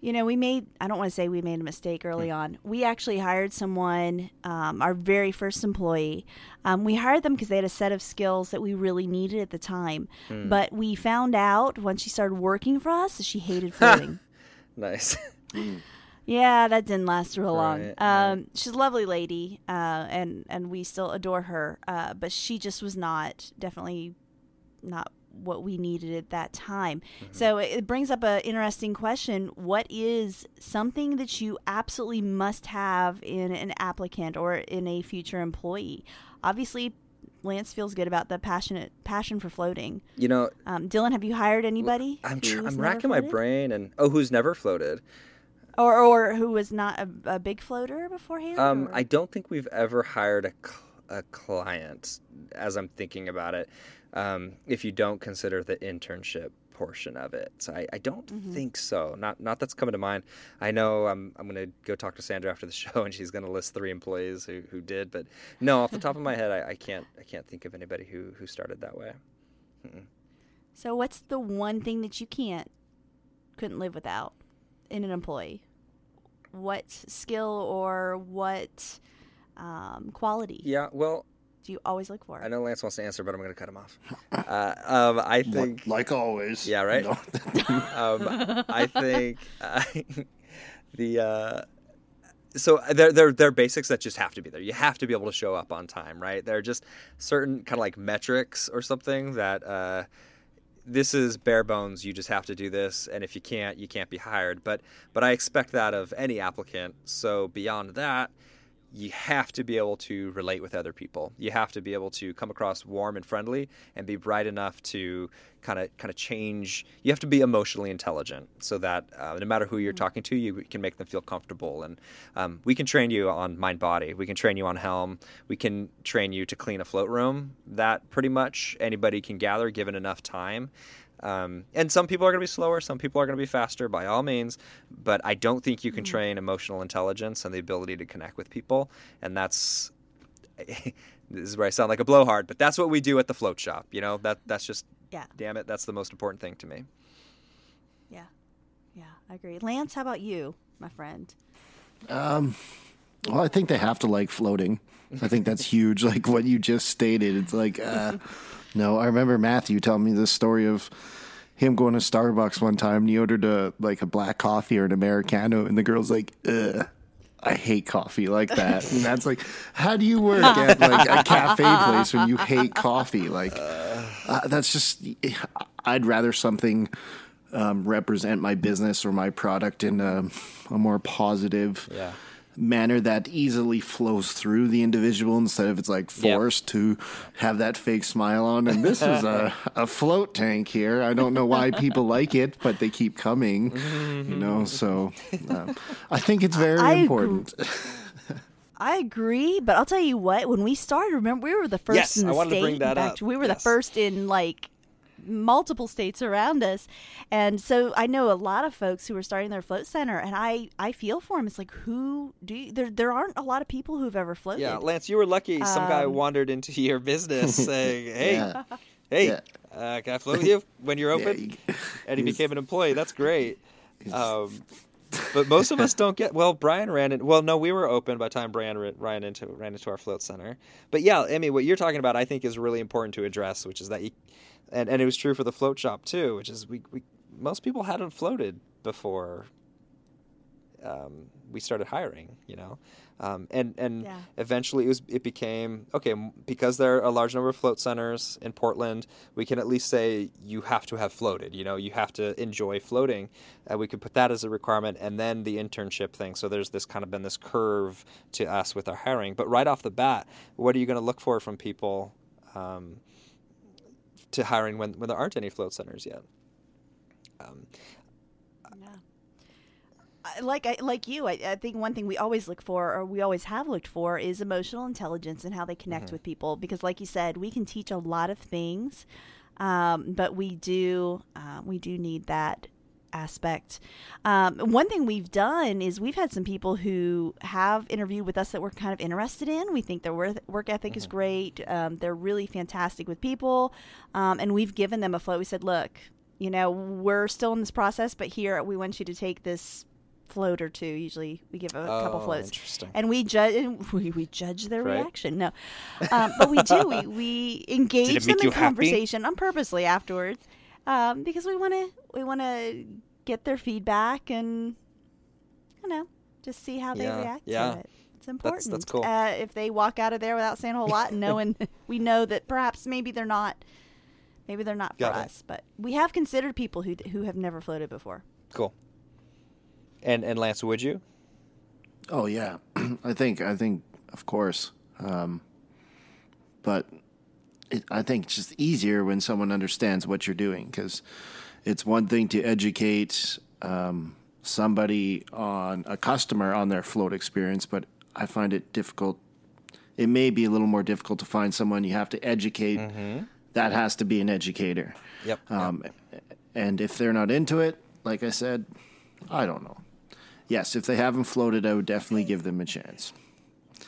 Speaker 4: You know, we made, I don't want to say we made a mistake early on. We actually hired someone, um, our very first employee. Um, we hired them because they had a set of skills that we really needed at the time. But we found out once she started working for us that she hated *laughs* floating.
Speaker 2: Nice. *laughs*
Speaker 4: yeah, that didn't last real long.
Speaker 2: Right, right.
Speaker 4: Um, she's a lovely lady, uh, and, and we still adore her. Uh, but she just was not, definitely not what we needed at that time. So it brings up an interesting question. What is something that you absolutely must have in an applicant or in a future employee? Obviously, Lance feels good about the passionate passion for floating.
Speaker 2: you know,
Speaker 4: Um, Dylan, have you hired anybody?
Speaker 2: I'm tr- I'm racking my brain and oh, who's never floated?
Speaker 4: or or who was not a, a big floater beforehand?
Speaker 2: Um, I don't think we've ever hired a, cl- a client, as I'm thinking about it, um, if you don't consider the internship portion of it. So I, I don't
Speaker 4: Mm-hmm.
Speaker 2: think so. Not not that's coming to mind. I know I'm I'm gonna go talk to Sandra after the *laughs* show, and she's gonna list three employees who, who did. But no, off the top of my head, I, I can't I can't think of anybody who who started that way.
Speaker 4: So what's the one thing that you can't couldn't live without in an employee? What skill or what um, quality
Speaker 2: Yeah, well,
Speaker 4: do you always look for?
Speaker 2: I know Lance wants to answer, but I'm gonna cut him off. *laughs* Uh, um, I think
Speaker 3: like always,
Speaker 2: Yeah, right?
Speaker 3: No. *laughs*
Speaker 2: um, I think uh, *laughs* the uh, so there, there, there are basics that just have to be there. You have to be able to show up on time, right? There are just certain kind of like metrics or something that uh, this is bare bones. You just have to do this, and if you can't, you can't be hired. But but I expect that of any applicant. So beyond that, you have to be able to relate with other people. You have to be able to come across warm and friendly and be bright enough to kind of kind of change. You have to be emotionally intelligent so that uh, no matter who you're talking to, you can make them feel comfortable. And um, we can train you on Mindbody. We can train you on helm. We can train you to clean a float room. That pretty much anybody can gather given enough time. Um, and some people are going to be slower, some people are going to be faster, by all means. But I don't think you can
Speaker 4: Mm-hmm.
Speaker 2: train emotional intelligence and the ability to connect with people. And that's *laughs* this is where I sound like a blowhard, but that's what we do at the float shop. You know that that's just
Speaker 4: Yeah.
Speaker 2: damn it, that's the most important thing to me.
Speaker 4: Yeah. Yeah, I agree. Lance, how about you, my friend?
Speaker 3: Um, Well, I think they have to like floating. I think that's huge. Like what you just stated. It's like, uh, *laughs* no, I remember Matthew telling me this story of him going to Starbucks one time and he ordered a like a black coffee or an Americano and the girl's like, Ugh, I hate coffee like that. And that's like, how do you work at like a cafe place when you hate coffee? Like, uh, that's just, I'd rather something um, represent my business or my product in a, a more positive
Speaker 2: Yeah.
Speaker 3: Manner that easily flows through the individual instead of it's like
Speaker 2: Yep.
Speaker 3: forced to have that fake smile on. And this is a, *laughs* a float tank here. I don't know why people like it, but they keep coming, you know? So um, I think it's very
Speaker 4: I agree.
Speaker 3: important.
Speaker 4: I agree, but I'll tell you what. When we started, remember we were the first
Speaker 2: Yes,
Speaker 4: in the
Speaker 2: I wanted to
Speaker 4: state.
Speaker 2: bring that
Speaker 4: In fact,
Speaker 2: up.
Speaker 4: We were
Speaker 2: Yes.
Speaker 4: the first in like multiple states around us, and so I know a lot of folks who are starting their float center, and I I feel for them. It's like who do you, there? There aren't a lot of people who've ever floated.
Speaker 2: Yeah, Lance, you were lucky. Some guy
Speaker 4: Um,
Speaker 2: wandered into your business *laughs* saying, "Hey,
Speaker 3: Yeah.
Speaker 2: hey,
Speaker 3: Yeah.
Speaker 2: uh, can I float with you when you're *laughs*
Speaker 3: Yeah,
Speaker 2: open?" *laughs* and he became an employee. That's great. Um, but most of us don't get. Well, Brian ran it. Well, no, we were open by the time Brian ran, ran into ran into our float center. But yeah, I mean, what you're talking about, I think, is really important to address, which is that you, and and it was true for the float shop too, which is we, we most people hadn't floated before. Um, we started hiring, you know, um, and and
Speaker 4: Yeah.
Speaker 2: eventually it was it became okay because there are a large number of float centers in Portland. We can at least say you have to have floated. You know, you have to enjoy floating. Uh, we could put that as a requirement, and then the internship thing. So there's this kind of been this curve to us with our hiring. But right off the bat, what are you going to look for from people um, to hiring when when there aren't any float centers yet? Um,
Speaker 4: Yeah. I- Like I, like you, I, I think one thing we always look for, or we always have looked for, is emotional intelligence and how they connect
Speaker 2: Mm-hmm.
Speaker 4: with people. Because, like you said, we can teach a lot of things, um, but we do uh, we do need that aspect. Um, one thing we've done is we've had some people who have interviewed with us that we're kind of interested in. We think their work, work ethic is great. Um, they're really fantastic with people, um, and we've given them a float. We said, look, you know, we're still in this process, but here we want you to take this float or two. Usually, we give a couple
Speaker 2: Oh,
Speaker 4: floats,
Speaker 2: interesting.
Speaker 4: and we judge *laughs* we, we judge their
Speaker 2: Right.
Speaker 4: reaction. No, um, but we do. We we *laughs* engage them in
Speaker 2: you happy?
Speaker 4: conversation on purposely afterwards um, because we want to we want to get their feedback and you know just see how they
Speaker 2: Yeah,
Speaker 4: react
Speaker 2: yeah.
Speaker 4: to it. It's important.
Speaker 2: that's cool.
Speaker 4: Uh, if they walk out of there without saying a whole lot and knowing *laughs* we know that perhaps maybe they're not maybe they're not for
Speaker 2: Got it.
Speaker 4: us, but we have considered people who who have never floated before.
Speaker 2: cool. And and Lance, would you?
Speaker 3: Oh yeah, *clears throat* I think I think of course, um, but it, I think it's just easier when someone understands what you're doing because it's one thing to educate um, somebody on a customer on their float experience, but I find it difficult. It may be a little more difficult to find someone you have to educate. That has to be an educator.
Speaker 2: Yep.
Speaker 3: Um, and if they're not into it, like I said, I don't know. Yes, if they haven't floated, I would definitely give them a chance.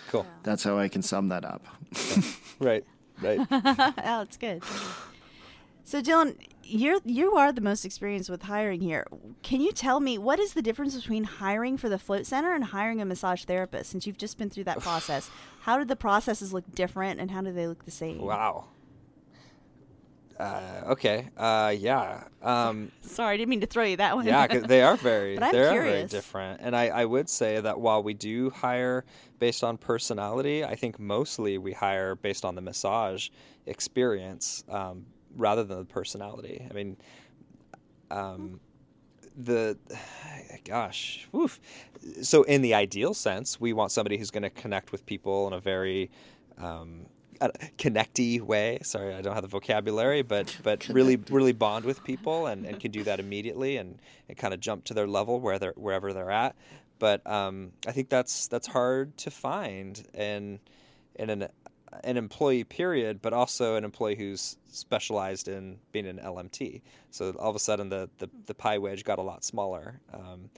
Speaker 2: cool.
Speaker 3: That's how I can sum that up. *laughs*
Speaker 2: Right. Right. *laughs*
Speaker 4: oh, it's good. So, Dylan, you're you are the most experienced with hiring here. Can you tell me what is the difference between hiring for the float center and hiring a massage therapist? Since you've just been through that process, how did the processes look different, and how do they look the same?
Speaker 2: Wow. Uh, okay. Uh, yeah. Um,
Speaker 4: Sorry, I didn't mean to throw you that one.
Speaker 2: yeah, 'cause they are *laughs* very,
Speaker 4: But I'm
Speaker 2: they are very different. And I, I would say that while we do hire based on personality, I think mostly we hire based on the massage experience um, rather than the personality. I mean, um, the *sighs* gosh, woof. So in the ideal sense, we want somebody who's going to connect with people in a very um, connecty way. Sorry, I don't have the vocabulary, but *laughs* but really really bond with people and, and can do that immediately and, and kind of jump to their level where they're wherever they're at. But um, I think that's that's hard to find in in an an employee period, but also an employee who's specialized in being an LMT. So all of a sudden, the the, the pie wedge got a lot smaller. Um,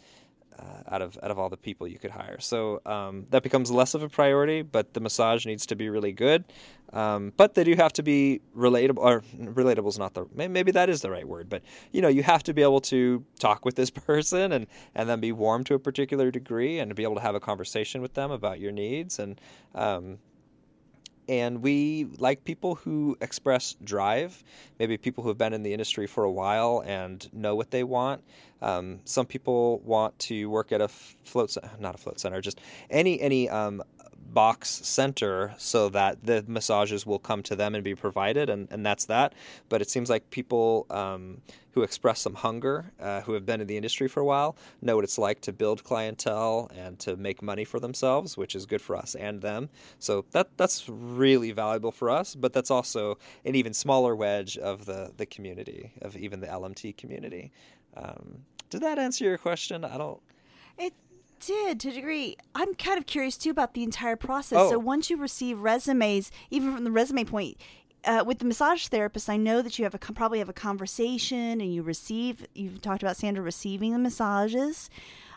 Speaker 2: uh, out of out of all the people you could hire. So um, that becomes less of a priority, but the massage needs to be really good. Um, but they do have to be relatable. Or relatable is not the maybe that is the right word, but you know you have to be able to talk with this *laughs* person and and then be warm to a particular degree and to be able to have a conversation with them about your needs and. And we like people who express drive, maybe people who have been in the industry for a while and know what they want. Um, some people want to work at a float, not a float center, just any any um, box center, so that the massages will come to them and be provided, and, and that's that. But it seems like people um, who express some hunger, uh, who have been in the industry for a while, know what it's like to build clientele and to make money for themselves, which is good for us and them. So that that's really valuable for us. But that's also an even smaller wedge of the the community, of even the LMT community. Um, did that answer your question? I don't.
Speaker 4: It did to a degree. I'm kind of curious too about the entire process.
Speaker 2: Oh.
Speaker 4: So once you receive resumes, even from the resume point, uh, with the massage therapist, I know that you have a probably have a conversation and you receive. You've talked about Sandra receiving the massages.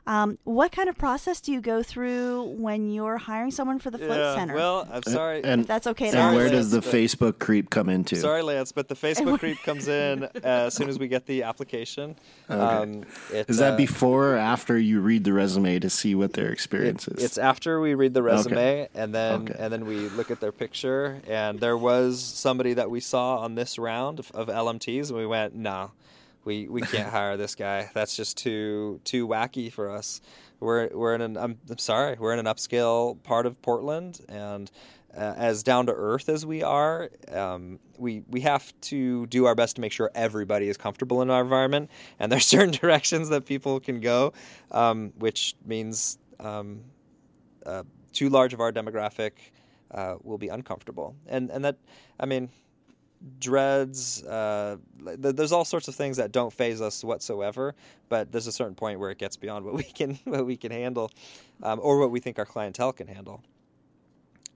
Speaker 4: Um, what kind of process do you go through when you're hiring someone for the float center?
Speaker 2: Well, I'm sorry.
Speaker 3: And,
Speaker 4: if that's okay
Speaker 3: and
Speaker 2: Sorry,
Speaker 3: where
Speaker 4: ask.
Speaker 3: does the
Speaker 2: but-
Speaker 3: Facebook creep come into?
Speaker 2: Sorry, Lance, but the Facebook creep comes in *laughs* uh, as soon as we get the application. Um, it,
Speaker 3: Is that
Speaker 2: uh,
Speaker 3: before or after you read the resume to see what their experience is?
Speaker 2: it's after we read the resume and then
Speaker 3: Okay.
Speaker 2: and then we look at their picture and there was somebody that we saw on this round of, of LMTs and we went no we we can't hire this guy. That's just too too wacky for us. We're we're in an I'm, I'm sorry we're in an upscale part of Portland and uh, as down to earth as we are, um, we we have to do our best to make sure everybody is comfortable in our environment, and there's *laughs* certain directions that people can go, um, which means um, uh, too large of our demographic uh, will be uncomfortable, and and that I mean dreads uh, th- there's all sorts of things that don't phase us whatsoever but there's a certain point where it gets beyond what *laughs* we can what we can handle um, or what we think our clientele can handle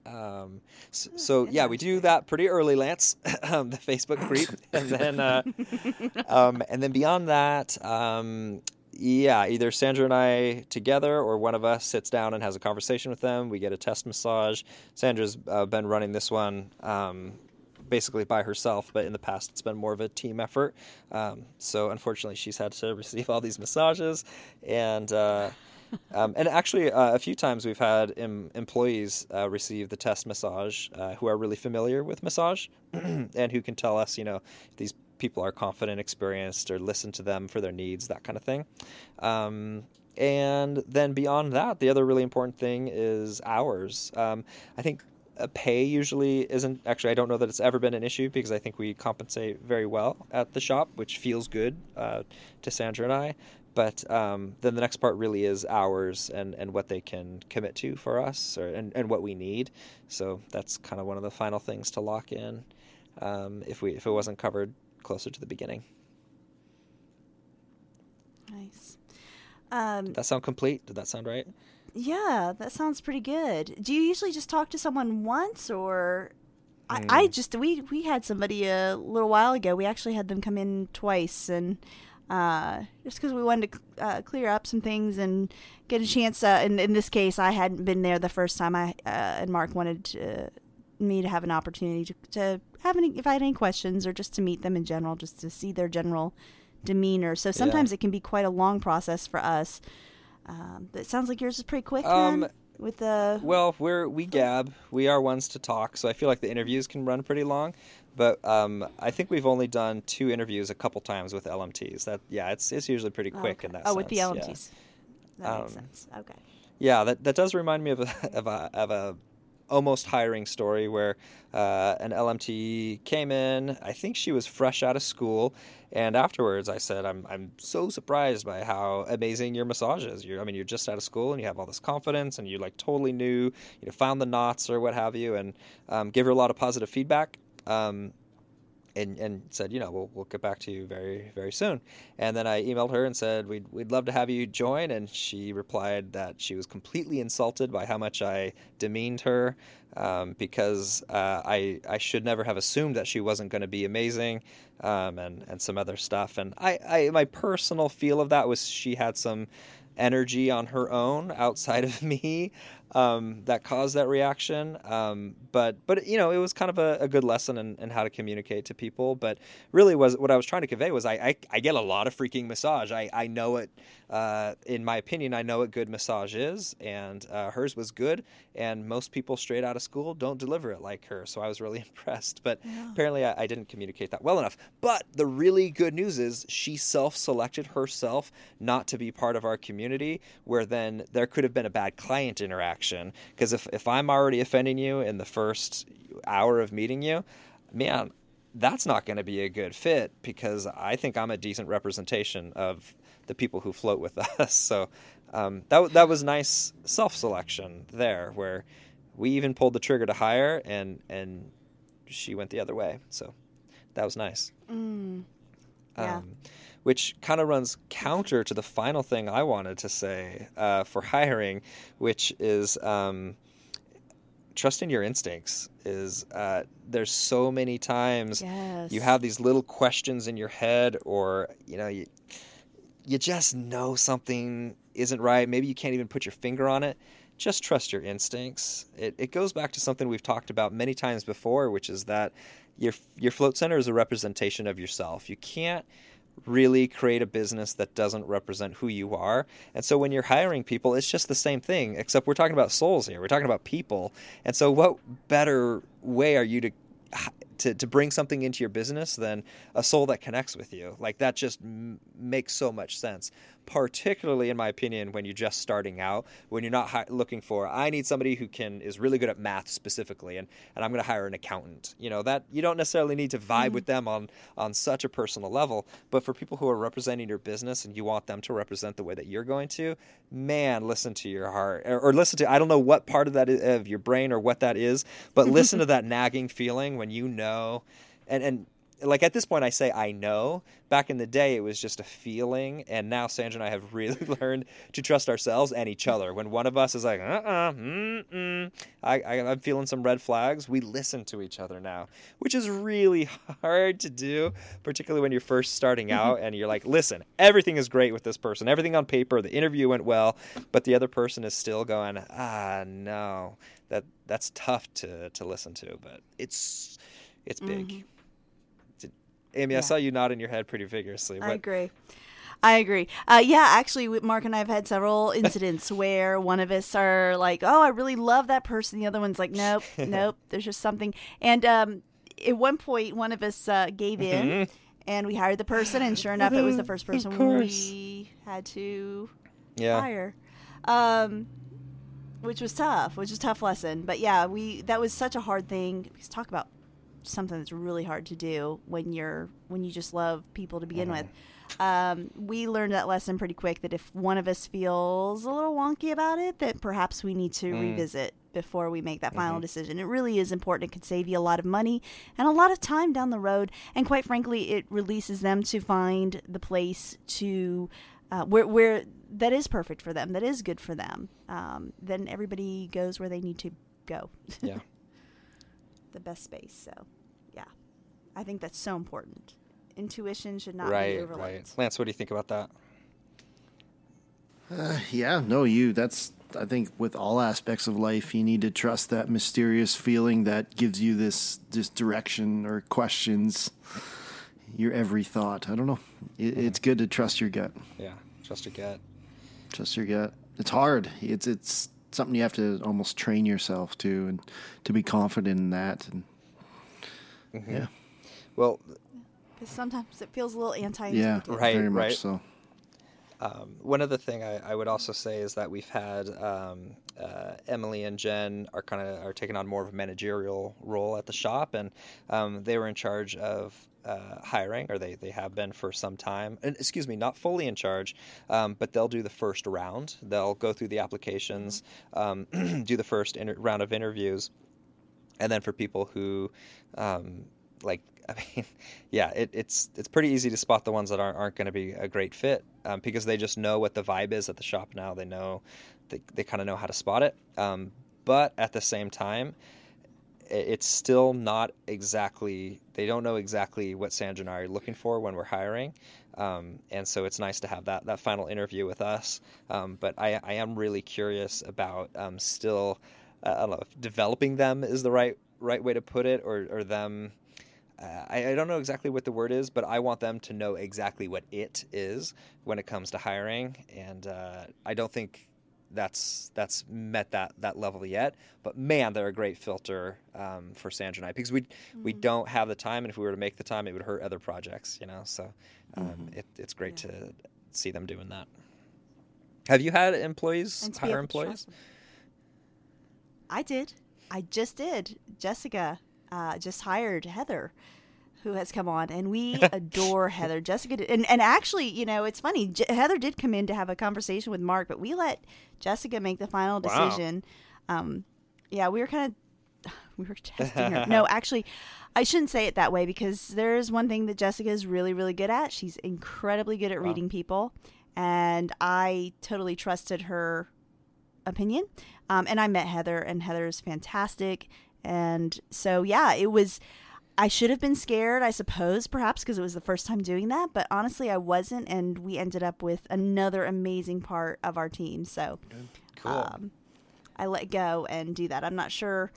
Speaker 2: um, so, so yeah we do that pretty early lance *laughs* um, the facebook creep *laughs* and then uh, um, and then beyond that um, yeah, either Sandra and I together, or one of us sits down and has a conversation with them. We get a test massage. Sandra's uh, been running this one um, basically by herself, but in the past it's been more of a team effort. Um, so unfortunately, she's had to *laughs* receive all these massages, and uh, um, and actually uh, a few times we've had em- employees uh, receive the test massage uh, who are really familiar with massage *clears throat* and who can tell us, you know, these people are confident, experienced, or listen to them for their needs, that kind of thing. Um, and then beyond that, the other really important thing is hours. Um, I think pay usually isn't actually. I don't know that it's ever been an issue because I think we compensate very well at the shop, which feels good uh, to Sandra and I. But um, then the next part really is hours and, and what they can commit to for us, or, and, and what we need. So that's kind of one of the final things to lock in. Um, if we if it wasn't covered closer to the beginning.
Speaker 4: Nice. Um,
Speaker 2: Did that sound complete? Did that sound right?
Speaker 4: Yeah, that sounds pretty good. Do you usually just talk to someone once, or I, I just we we had somebody a little while ago. We actually had them come in twice, and uh, just because we wanted to uh, clear up some things and get a chance. Uh, in in this case, I hadn't been there the first time. I uh, and Mark wanted to, me to have an opportunity to, to have any if I had any questions or just to meet them in general, just to see their general demeanor. So sometimes it can be quite a long process for us. Um, but it sounds like yours is pretty quick.
Speaker 2: Um,
Speaker 4: then? with the?
Speaker 2: Well, we're we gab. We are ones to talk, so I feel like the interviews can run pretty long. But um, I think we've only done two interviews a couple times with LMTs. That yeah, it's it's usually pretty quick
Speaker 4: okay.
Speaker 2: in that.
Speaker 4: Oh, with the
Speaker 2: sense, yeah.
Speaker 4: LMTs. That makes
Speaker 2: Um,
Speaker 4: sense. Okay.
Speaker 2: Yeah, that, that does remind me of a, of a, of a almost hiring story where uh, an LMT came in. I think she was fresh out of school, and afterwards I said, "I'm I'm so surprised by how amazing your massage is. You're, I mean, you're just out of school and you have all this confidence, and you're like totally new, you know, found the knots or what have you, and um, give her a lot of positive feedback." Um, and, and said, you know, we'll, we'll get back to you very, very soon. And then I emailed her and said, we'd, we'd love to have you join. And she replied that she was completely insulted by how much I demeaned her um, because uh, I, I should never have assumed that she wasn't going to be amazing um, and, and some other stuff. And I, I, my personal feel of that was she had some energy on her own outside of *laughs* me um, that caused that reaction. Um, but but you know it was kind of a, a good lesson in, in how to communicate to people. But really was what I was trying to convey was I I, I get a lot of freaking massage. I I know it. Uh, in my opinion, I know what good massage is, and uh, hers was good. And most people straight out of school don't deliver it like her. So I was really *laughs* impressed. But apparently I, I didn't communicate that well enough. But the really good news is she self-selected herself not to be part of our community, where then there could have been a bad client interaction. Because if, if I'm already offending you in the first hour of meeting you, man, that's not going to be a good fit because I think I'm a decent representation of the people who float with *laughs* us. So um, that that was nice self selection there, where we even pulled the trigger to hire, and and she went the other way. So that was nice.
Speaker 4: Mm. Yeah.
Speaker 2: Um, which kind of runs counter to the final thing I wanted to say uh, for hiring, which is um, trusting your instincts. Is uh, there's so many times
Speaker 4: Yes.
Speaker 2: you have these little questions in your head, or you know you you just know something isn't right. Maybe you can't even put your finger on it. Just trust your instincts. It, it goes back to something we've talked about many times before, which is that your your float center is a representation of yourself. You can't really create a business that doesn't represent who you are. And so when you're hiring people, it's just the same thing, except we're talking about souls here. We're talking about people. And so what better way are you to to, to bring something into your business than a soul that connects with you. Like that just m- makes so much sense. Particularly, in my opinion, when you're just starting out, when you're not hi- looking for, I need somebody who can is really good at math specifically, and, and I'm going to hire an accountant. You know that you don't necessarily need to vibe mm-hmm. with them on on such a personal level, but for people who are representing your business and you want them to represent the way that you're going to, man, listen to your heart or, or listen to I don't know what part of that is, of your brain or what that is, but listen to *laughs* that nagging feeling when you know, and and like at this point I say I know. Back in the day it was just a feeling, and now Sandra and I have *laughs* really learned to trust ourselves and each other. When one of us is like, uh, uh mm-mm, I, I, I'm feeling some red flags, we listen to each other now, which is really *laughs* hard to do, particularly when you're first starting out and you're like, listen, everything is great with this person, everything on paper, the interview went well, but the other person is still going, ah, no, that that's tough to to listen to, but it's it's big. Did- Amy, I saw you nodding your head pretty vigorously.
Speaker 4: I agree. I agree. Uh, yeah, actually, Mark and I have had several *laughs* incidents where one of us are like, "Oh, I really love that person," the other one's like, "Nope, *laughs* nope." There's just something. And um, at one point, one of us uh, gave in, and we hired the person, and sure enough, it was the first person we had to
Speaker 2: yeah.
Speaker 4: hire. Um, which was tough, which was a tough lesson. But yeah, we that was such a hard thing. Because talk about something that's really hard to do when you're when you just love people to begin with. Um, we learned that lesson pretty quick that if one of us feels a little wonky about it, that perhaps we need to revisit before we make that final decision. It really is important. It could save you a lot of money and a lot of time down the road. And quite frankly, it releases them to find the place to uh, where where that is perfect for them, that is good for them. Um, then everybody goes where they need to go,
Speaker 2: Yeah. *laughs*
Speaker 4: the best space. So, yeah, I think that's so important. Intuition should not be
Speaker 2: Right,
Speaker 4: overlooked.
Speaker 2: right. Lance, what do you think about that?
Speaker 3: Uh, yeah, no, you. That's I think with all aspects of life, you need to trust that mysterious feeling that gives you this this direction or questions your every thought. I don't know. It, mm-hmm. It's good to trust your gut.
Speaker 2: Yeah, trust your gut.
Speaker 3: Trust your gut. It's hard. It's it's something you have to almost train yourself to and to be confident in that and yeah.
Speaker 2: Well,
Speaker 4: Because sometimes it feels a little anti
Speaker 3: yeah
Speaker 2: Right,
Speaker 3: very much
Speaker 2: right.
Speaker 3: so.
Speaker 2: Um, one other thing I, I would also say is that we've had um, uh, Emily and Jen are kind of are taking on more of a managerial role at the shop, and um, they were in charge of uh, hiring, or they, they have been for some time. And excuse me, not fully in charge, um, but they'll do the first round. They'll go through the applications, um, *clears throat* do the first inter- round of interviews, and then for people who um, like *laughs* I mean, yeah, it, it's it's pretty easy to spot the ones that aren't aren't going to be a great fit um, because they just know what the vibe is at the shop now. They know they they kind of know how to spot it. Um, but at the same time, it's still not exactly they don't know exactly what Sandra and I are looking for when we're hiring. Um, and so it's nice to have that that final interview with us. Um, but I, I am really curious about um, still uh, I don't know if developing them is the right right way to put it, or or them. Uh, I, I don't know exactly what the word is, but I want them to know exactly what it is when it comes to hiring, and uh, I don't think that's that's met that that level yet. But man, they're a great filter um, for Sandra and I because we we don't have the time, and if we were to make the time, it would hurt other projects, you know. So um, it, it's great to see them doing that. Have you had employees hire employees?
Speaker 4: I did. I just did. Jessica uh, just hired Heather, who has come on, and we *laughs* adore Heather. Jessica, did, and and actually, you know, it's funny. J- Heather did come in to have a conversation with Mark, but we let Jessica make the final
Speaker 2: Wow.
Speaker 4: decision. Um, yeah, we were kind of *sighs* we were *laughs* testing her. No, actually, I shouldn't say it that way because there's one thing that Jessica is really, really good at. She's incredibly good at reading people, and I totally trusted her opinion. Um, and I met Heather, and Heather is fantastic. And so, yeah, it was. I should have been scared, I suppose, perhaps because it was the first time doing that. But honestly, I wasn't, and we ended up with another amazing part of our team. So,
Speaker 2: Cool.
Speaker 4: um, I let go and do that. I'm not sure,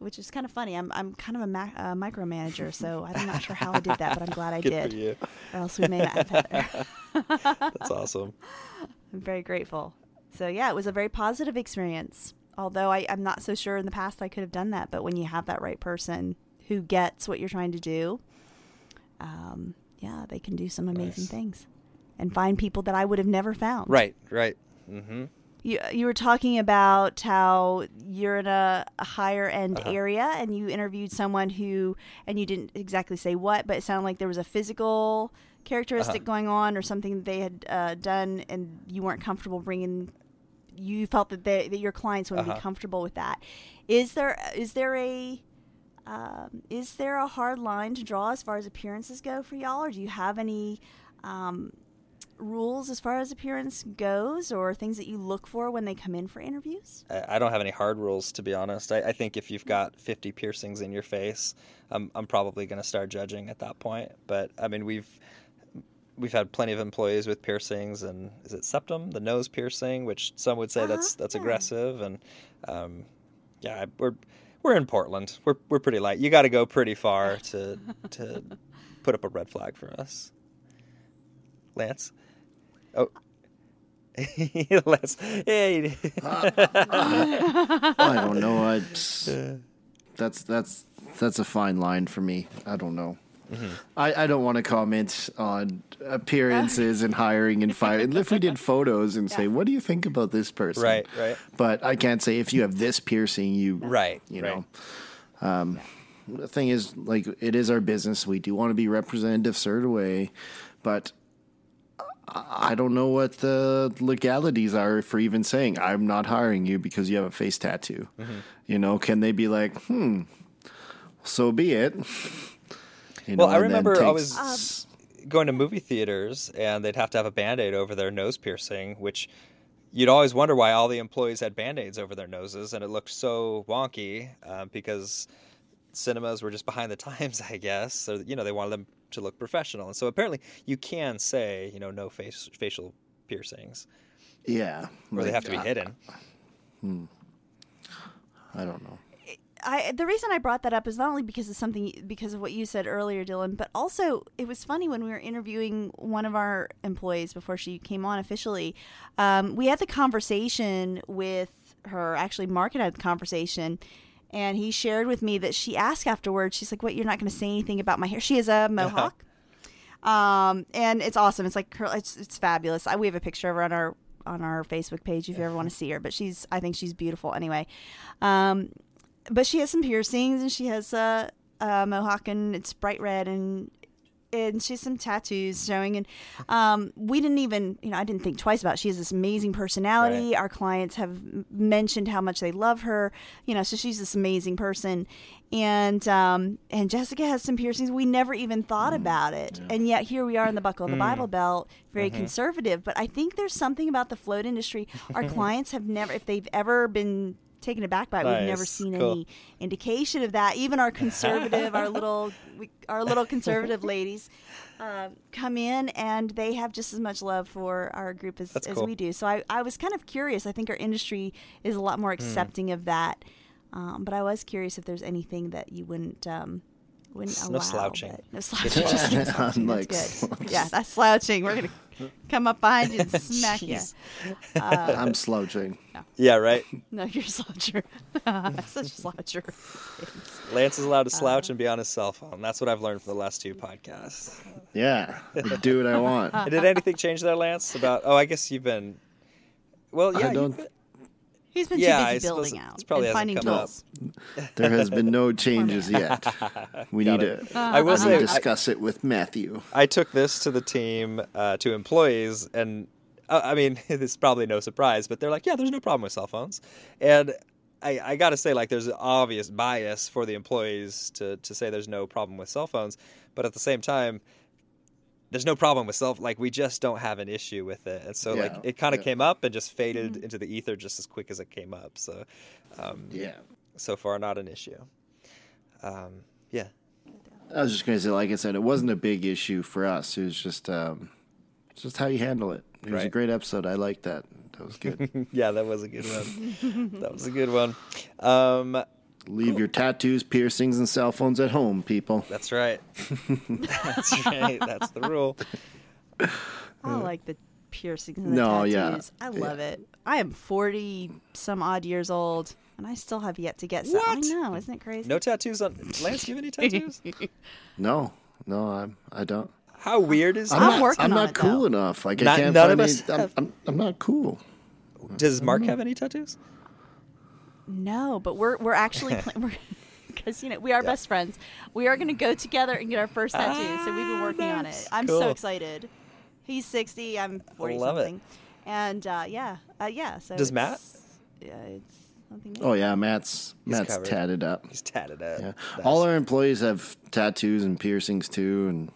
Speaker 4: which is kind of funny. I'm I'm kind of a ma- uh, micromanager, so I'm not sure how I did that, but I'm glad I *laughs* did.
Speaker 2: for you.
Speaker 4: Or else we may not have Heather. *laughs*
Speaker 2: That's awesome. *laughs*
Speaker 4: I'm very grateful. So yeah, it was a very positive experience. Although I, I'm not so sure in the past I could have done that, but when you have that right person who gets what you're trying to do, um, yeah, they can do some amazing
Speaker 2: Nice.
Speaker 4: things and find people that I would have never found.
Speaker 2: Right, right. Mm-hmm.
Speaker 4: You, you were talking about how you're in a, a higher end
Speaker 2: Uh-huh.
Speaker 4: area and you interviewed someone who, and you didn't exactly say what, but it sounded like there was a physical characteristic
Speaker 2: Uh-huh.
Speaker 4: going on or something that they had uh, done and you weren't comfortable bringing, you felt that, they, that your clients wouldn't
Speaker 2: Uh-huh.
Speaker 4: be comfortable with that. Is there, is there a, um, is there a hard line to draw as far as appearances go for y'all, or do you have any um, rules as far as appearance goes, or things that you look for when they come in for interviews?
Speaker 2: I I don't have any hard rules to be honest. I, I think if you've got 50 piercings in your face, I'm I'm probably going to start judging at that point. But I mean, we've we've had plenty of employees with piercings, and is it septum, the nose piercing, which some would say that's
Speaker 4: Uh-huh,
Speaker 2: that's
Speaker 4: yeah.
Speaker 2: aggressive, and um, yeah, we're we're in Portland. We're we're pretty light. You got to go pretty far to to put up a red flag for us. Lance. Oh. *laughs* Lance. Hey. *laughs*
Speaker 3: I don't know. I, *laughs* that's that's that's a fine line for me. I don't know.
Speaker 2: Mm-hmm.
Speaker 3: I, I don't want to comment on appearances and hiring and firing. If we did photos and say, "What do you think about this person?"
Speaker 2: Right, right.
Speaker 3: But I can't say if you have this piercing, you
Speaker 2: Right,
Speaker 3: You
Speaker 2: right.
Speaker 3: know. Um, the thing is, like, it is our business. We do want to be representative, certain way, but I I don't know what the legalities are for even saying I'm not hiring you because you have a face tattoo.
Speaker 2: Mm-hmm.
Speaker 3: You know, can they be like, hmm, so be it? You
Speaker 2: Well, I
Speaker 3: and then
Speaker 2: remember I
Speaker 3: takes-
Speaker 2: was going to movie theaters and they'd have to have a band aid over their nose piercing, which you'd always wonder why all the employees had band aids over their noses. And it looked so wonky uh, because cinemas were just behind the *laughs* times, I guess. So, you know, they wanted them to look professional. And so apparently you can say, you know, no face, facial piercings,
Speaker 3: yeah,
Speaker 2: or they have to be
Speaker 3: uh,
Speaker 2: hidden.
Speaker 3: I don't know.
Speaker 4: I the reason I brought that up is not only because of something because of what you said earlier, Dylan, but also it was funny when we were interviewing one of our employees before she came on officially. Um, we had the conversation with her actually Mark had had the conversation, and he shared with me that she asked afterwards. She's like, "What? You're not going to say anything about my hair?" She is a *laughs* mohawk, um, and it's awesome. It's like her, it's it's fabulous. I, we have a picture of her on our on our Facebook page if you ever want to *laughs* see her. But she's I think she's beautiful anyway. Um, but she has some piercings and she has a, a mohawk and it's bright red and and she has some tattoos showing and um, we didn't even you know i didn't think twice about it. she has this amazing personality.
Speaker 2: Right.
Speaker 4: our clients have mentioned how much they love her you know so she's this amazing person. And um, and jessica has some piercings. We never even thought about it. And yet here we are in the buckle of the bible belt very conservative. But i think there's something about the float industry. Our *laughs* clients have never if they've ever been taken aback by it we've never seen
Speaker 2: Cool.
Speaker 4: any indication of that. Even our conservative, our little, *laughs* we, our little conservative ladies, um, come in and they have just as much love for our group as,
Speaker 2: cool.
Speaker 4: we do. So I, I was kind of curious. I think our industry is a lot more accepting of that. Um, but I was curious if there's anything that you wouldn't. Um, wouldn't
Speaker 2: No
Speaker 4: allow,
Speaker 2: slouching.
Speaker 4: but- No slouching. Just no slouching. That's good.
Speaker 3: slouch. *laughs*
Speaker 4: Yeah, that's slouching. We're gonna *laughs* come up behind you and smack you. *laughs*
Speaker 3: I'm slouching.
Speaker 2: Yeah, right.
Speaker 4: No, you're a sloucher. Such a sloucher.
Speaker 2: Lance is allowed to
Speaker 4: Uh.
Speaker 2: slouch and be on his cell phone. That's what I've learned from the last two podcasts.
Speaker 3: Yeah, do what I want.
Speaker 2: And did anything change there, Lance? About oh, I guess you've been. Well, yeah,
Speaker 3: I
Speaker 2: you've
Speaker 3: don't.
Speaker 2: been-
Speaker 4: He's been
Speaker 2: Yeah,
Speaker 4: too busy
Speaker 2: suppose
Speaker 4: building out
Speaker 2: it probably
Speaker 4: and finding
Speaker 2: come up.
Speaker 4: tools.
Speaker 3: There has been no *laughs* changes yet. *laughs* We need
Speaker 2: it.
Speaker 3: to.
Speaker 2: I will
Speaker 3: we
Speaker 2: say,
Speaker 3: need
Speaker 2: I-
Speaker 3: discuss it with Matthew.
Speaker 2: I took this to the team, uh, to employees, and uh, I mean, *laughs* it's probably no surprise, but they're like, yeah, there's no problem with cell phones. And I, I got to say, like, there's an obvious bias for the employees to, to say there's no problem with cell phones. But at the same time, there's no problem with self like we just don't have an issue with it and so like it kind of
Speaker 3: yeah.
Speaker 2: came up and just faded into the ether just as quick as it came up so um,
Speaker 3: Yeah.
Speaker 2: so far not an issue um, yeah
Speaker 3: I was just going to say, like I said, it wasn't a big issue for us. It was just, um, just how you handle it. It was a great episode. I liked that. That was good. *laughs*
Speaker 2: yeah that was a good one *laughs* that was a good one
Speaker 3: Leave your tattoos, piercings, and cell phones at home, people.
Speaker 2: that's right *laughs* that's right that's the rule
Speaker 4: I uh, like the piercings and the
Speaker 3: No, yeah.
Speaker 4: I love it. I am forty some odd years old, and I still have yet to get some. I know, isn't it crazy?
Speaker 2: no tattoos on lance do you have any tattoos *laughs*
Speaker 3: No, no, I'm. I don't.
Speaker 2: how weird is
Speaker 3: I'm
Speaker 2: that
Speaker 4: I'm
Speaker 3: not.
Speaker 4: working
Speaker 3: I'm not
Speaker 4: it,
Speaker 3: cool
Speaker 4: though.
Speaker 3: enough. Like I can't
Speaker 2: none
Speaker 3: find
Speaker 2: of
Speaker 3: any.
Speaker 2: us
Speaker 3: I'm,
Speaker 2: have-
Speaker 3: I'm, I'm not cool.
Speaker 2: does mark mm-hmm. have any tattoos
Speaker 4: No, but we're we're actually pla- we're *laughs* because you know we are best friends. We are going to go together and get our first tattoo. so we've been
Speaker 2: Ah,
Speaker 4: working on it. I'm
Speaker 2: Cool.
Speaker 4: so excited. He's sixty. I'm forty
Speaker 2: love it.
Speaker 4: And uh, yeah, uh, yeah. So
Speaker 2: Does Matt?
Speaker 4: Yeah, it's something.
Speaker 3: Oh yeah, Matt's
Speaker 2: He's
Speaker 3: Matt's
Speaker 2: covered.
Speaker 3: tatted up.
Speaker 2: he's tatted up
Speaker 3: Yeah,
Speaker 2: Nice.
Speaker 3: all our employees have tattoos and piercings too, and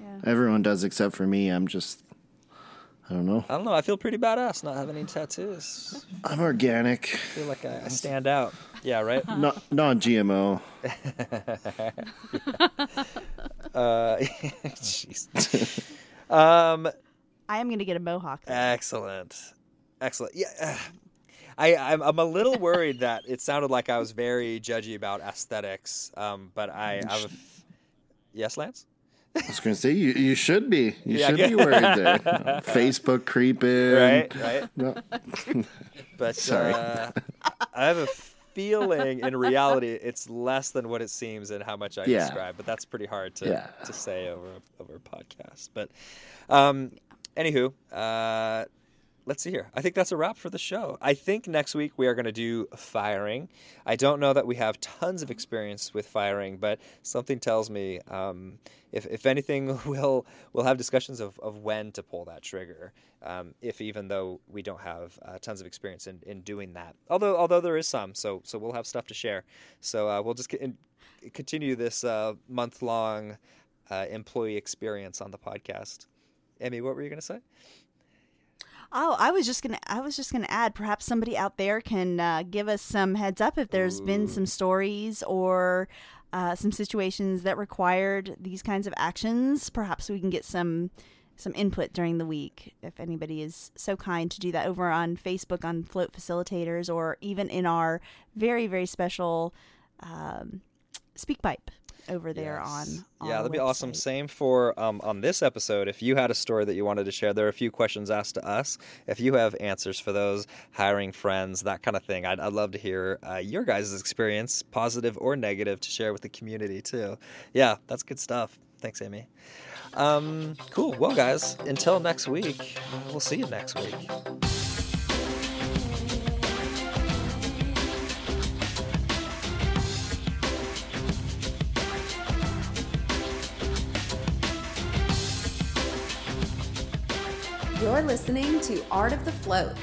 Speaker 4: Yeah.
Speaker 3: everyone does except for me. I'm just. I don't know.
Speaker 2: I don't know. I feel pretty badass not having any tattoos.
Speaker 3: I'm organic,
Speaker 2: I feel like I, I stand out. Yeah, right. *laughs*
Speaker 3: not non-GMO. *laughs* *laughs*
Speaker 2: Uh, jeez. um,
Speaker 4: I am going to get a mohawk. though.
Speaker 2: excellent, excellent. Yeah, uh, I I'm, I'm a little worried that it sounded like I was very judgy about aesthetics. Um, but I I have a f- yes, Lance.
Speaker 3: I was going to say you, you should be. You
Speaker 2: Yeah,
Speaker 3: should be worried there. *laughs* Facebook creeping.
Speaker 2: Right, right.
Speaker 3: No. *laughs*
Speaker 2: But
Speaker 3: Sorry.
Speaker 2: uh, I have a feeling in reality it's less than what it seems and how much I
Speaker 3: Yeah.
Speaker 2: describe. But that's pretty hard to,
Speaker 3: Yeah.
Speaker 2: to say over a, over a podcast. But um, anywho, uh, let's see here. I think that's a wrap for the show. I think next week we are going to do firing. I don't know that we have tons of experience with firing, but something tells me um, if, if anything, *laughs* we'll we'll have discussions of, of when to pull that trigger. Um, if even though we don't have uh, tons of experience in, in doing that, although although there is some, so so we'll have stuff to share. So uh, we'll just continue this uh, month long uh, employee experience on the podcast. Emmy, what were you going to say?
Speaker 4: Oh, I was just gonna. I was just gonna add. Perhaps somebody out there can uh, give us some heads up if there's been some stories or uh, some situations that required these kinds of actions. Perhaps we can get some some input during the week if anybody is so kind to do that over on Facebook on Float Facilitators or even in our very very special um, SpeakPipe. Over there
Speaker 2: Yes.
Speaker 4: on, on
Speaker 2: yeah that'd be awesome. same for um, on this episode if you had a story that you wanted to share there are a few questions asked to us. If you have answers for those hiring friends that kind of thing i'd, I'd love to hear uh, your guys' experience positive or negative to share with the community too. Yeah that's good stuff. Thanks amy. Um, cool. Well guys until next week we'll see you next week
Speaker 1: You're listening to Art of the Float.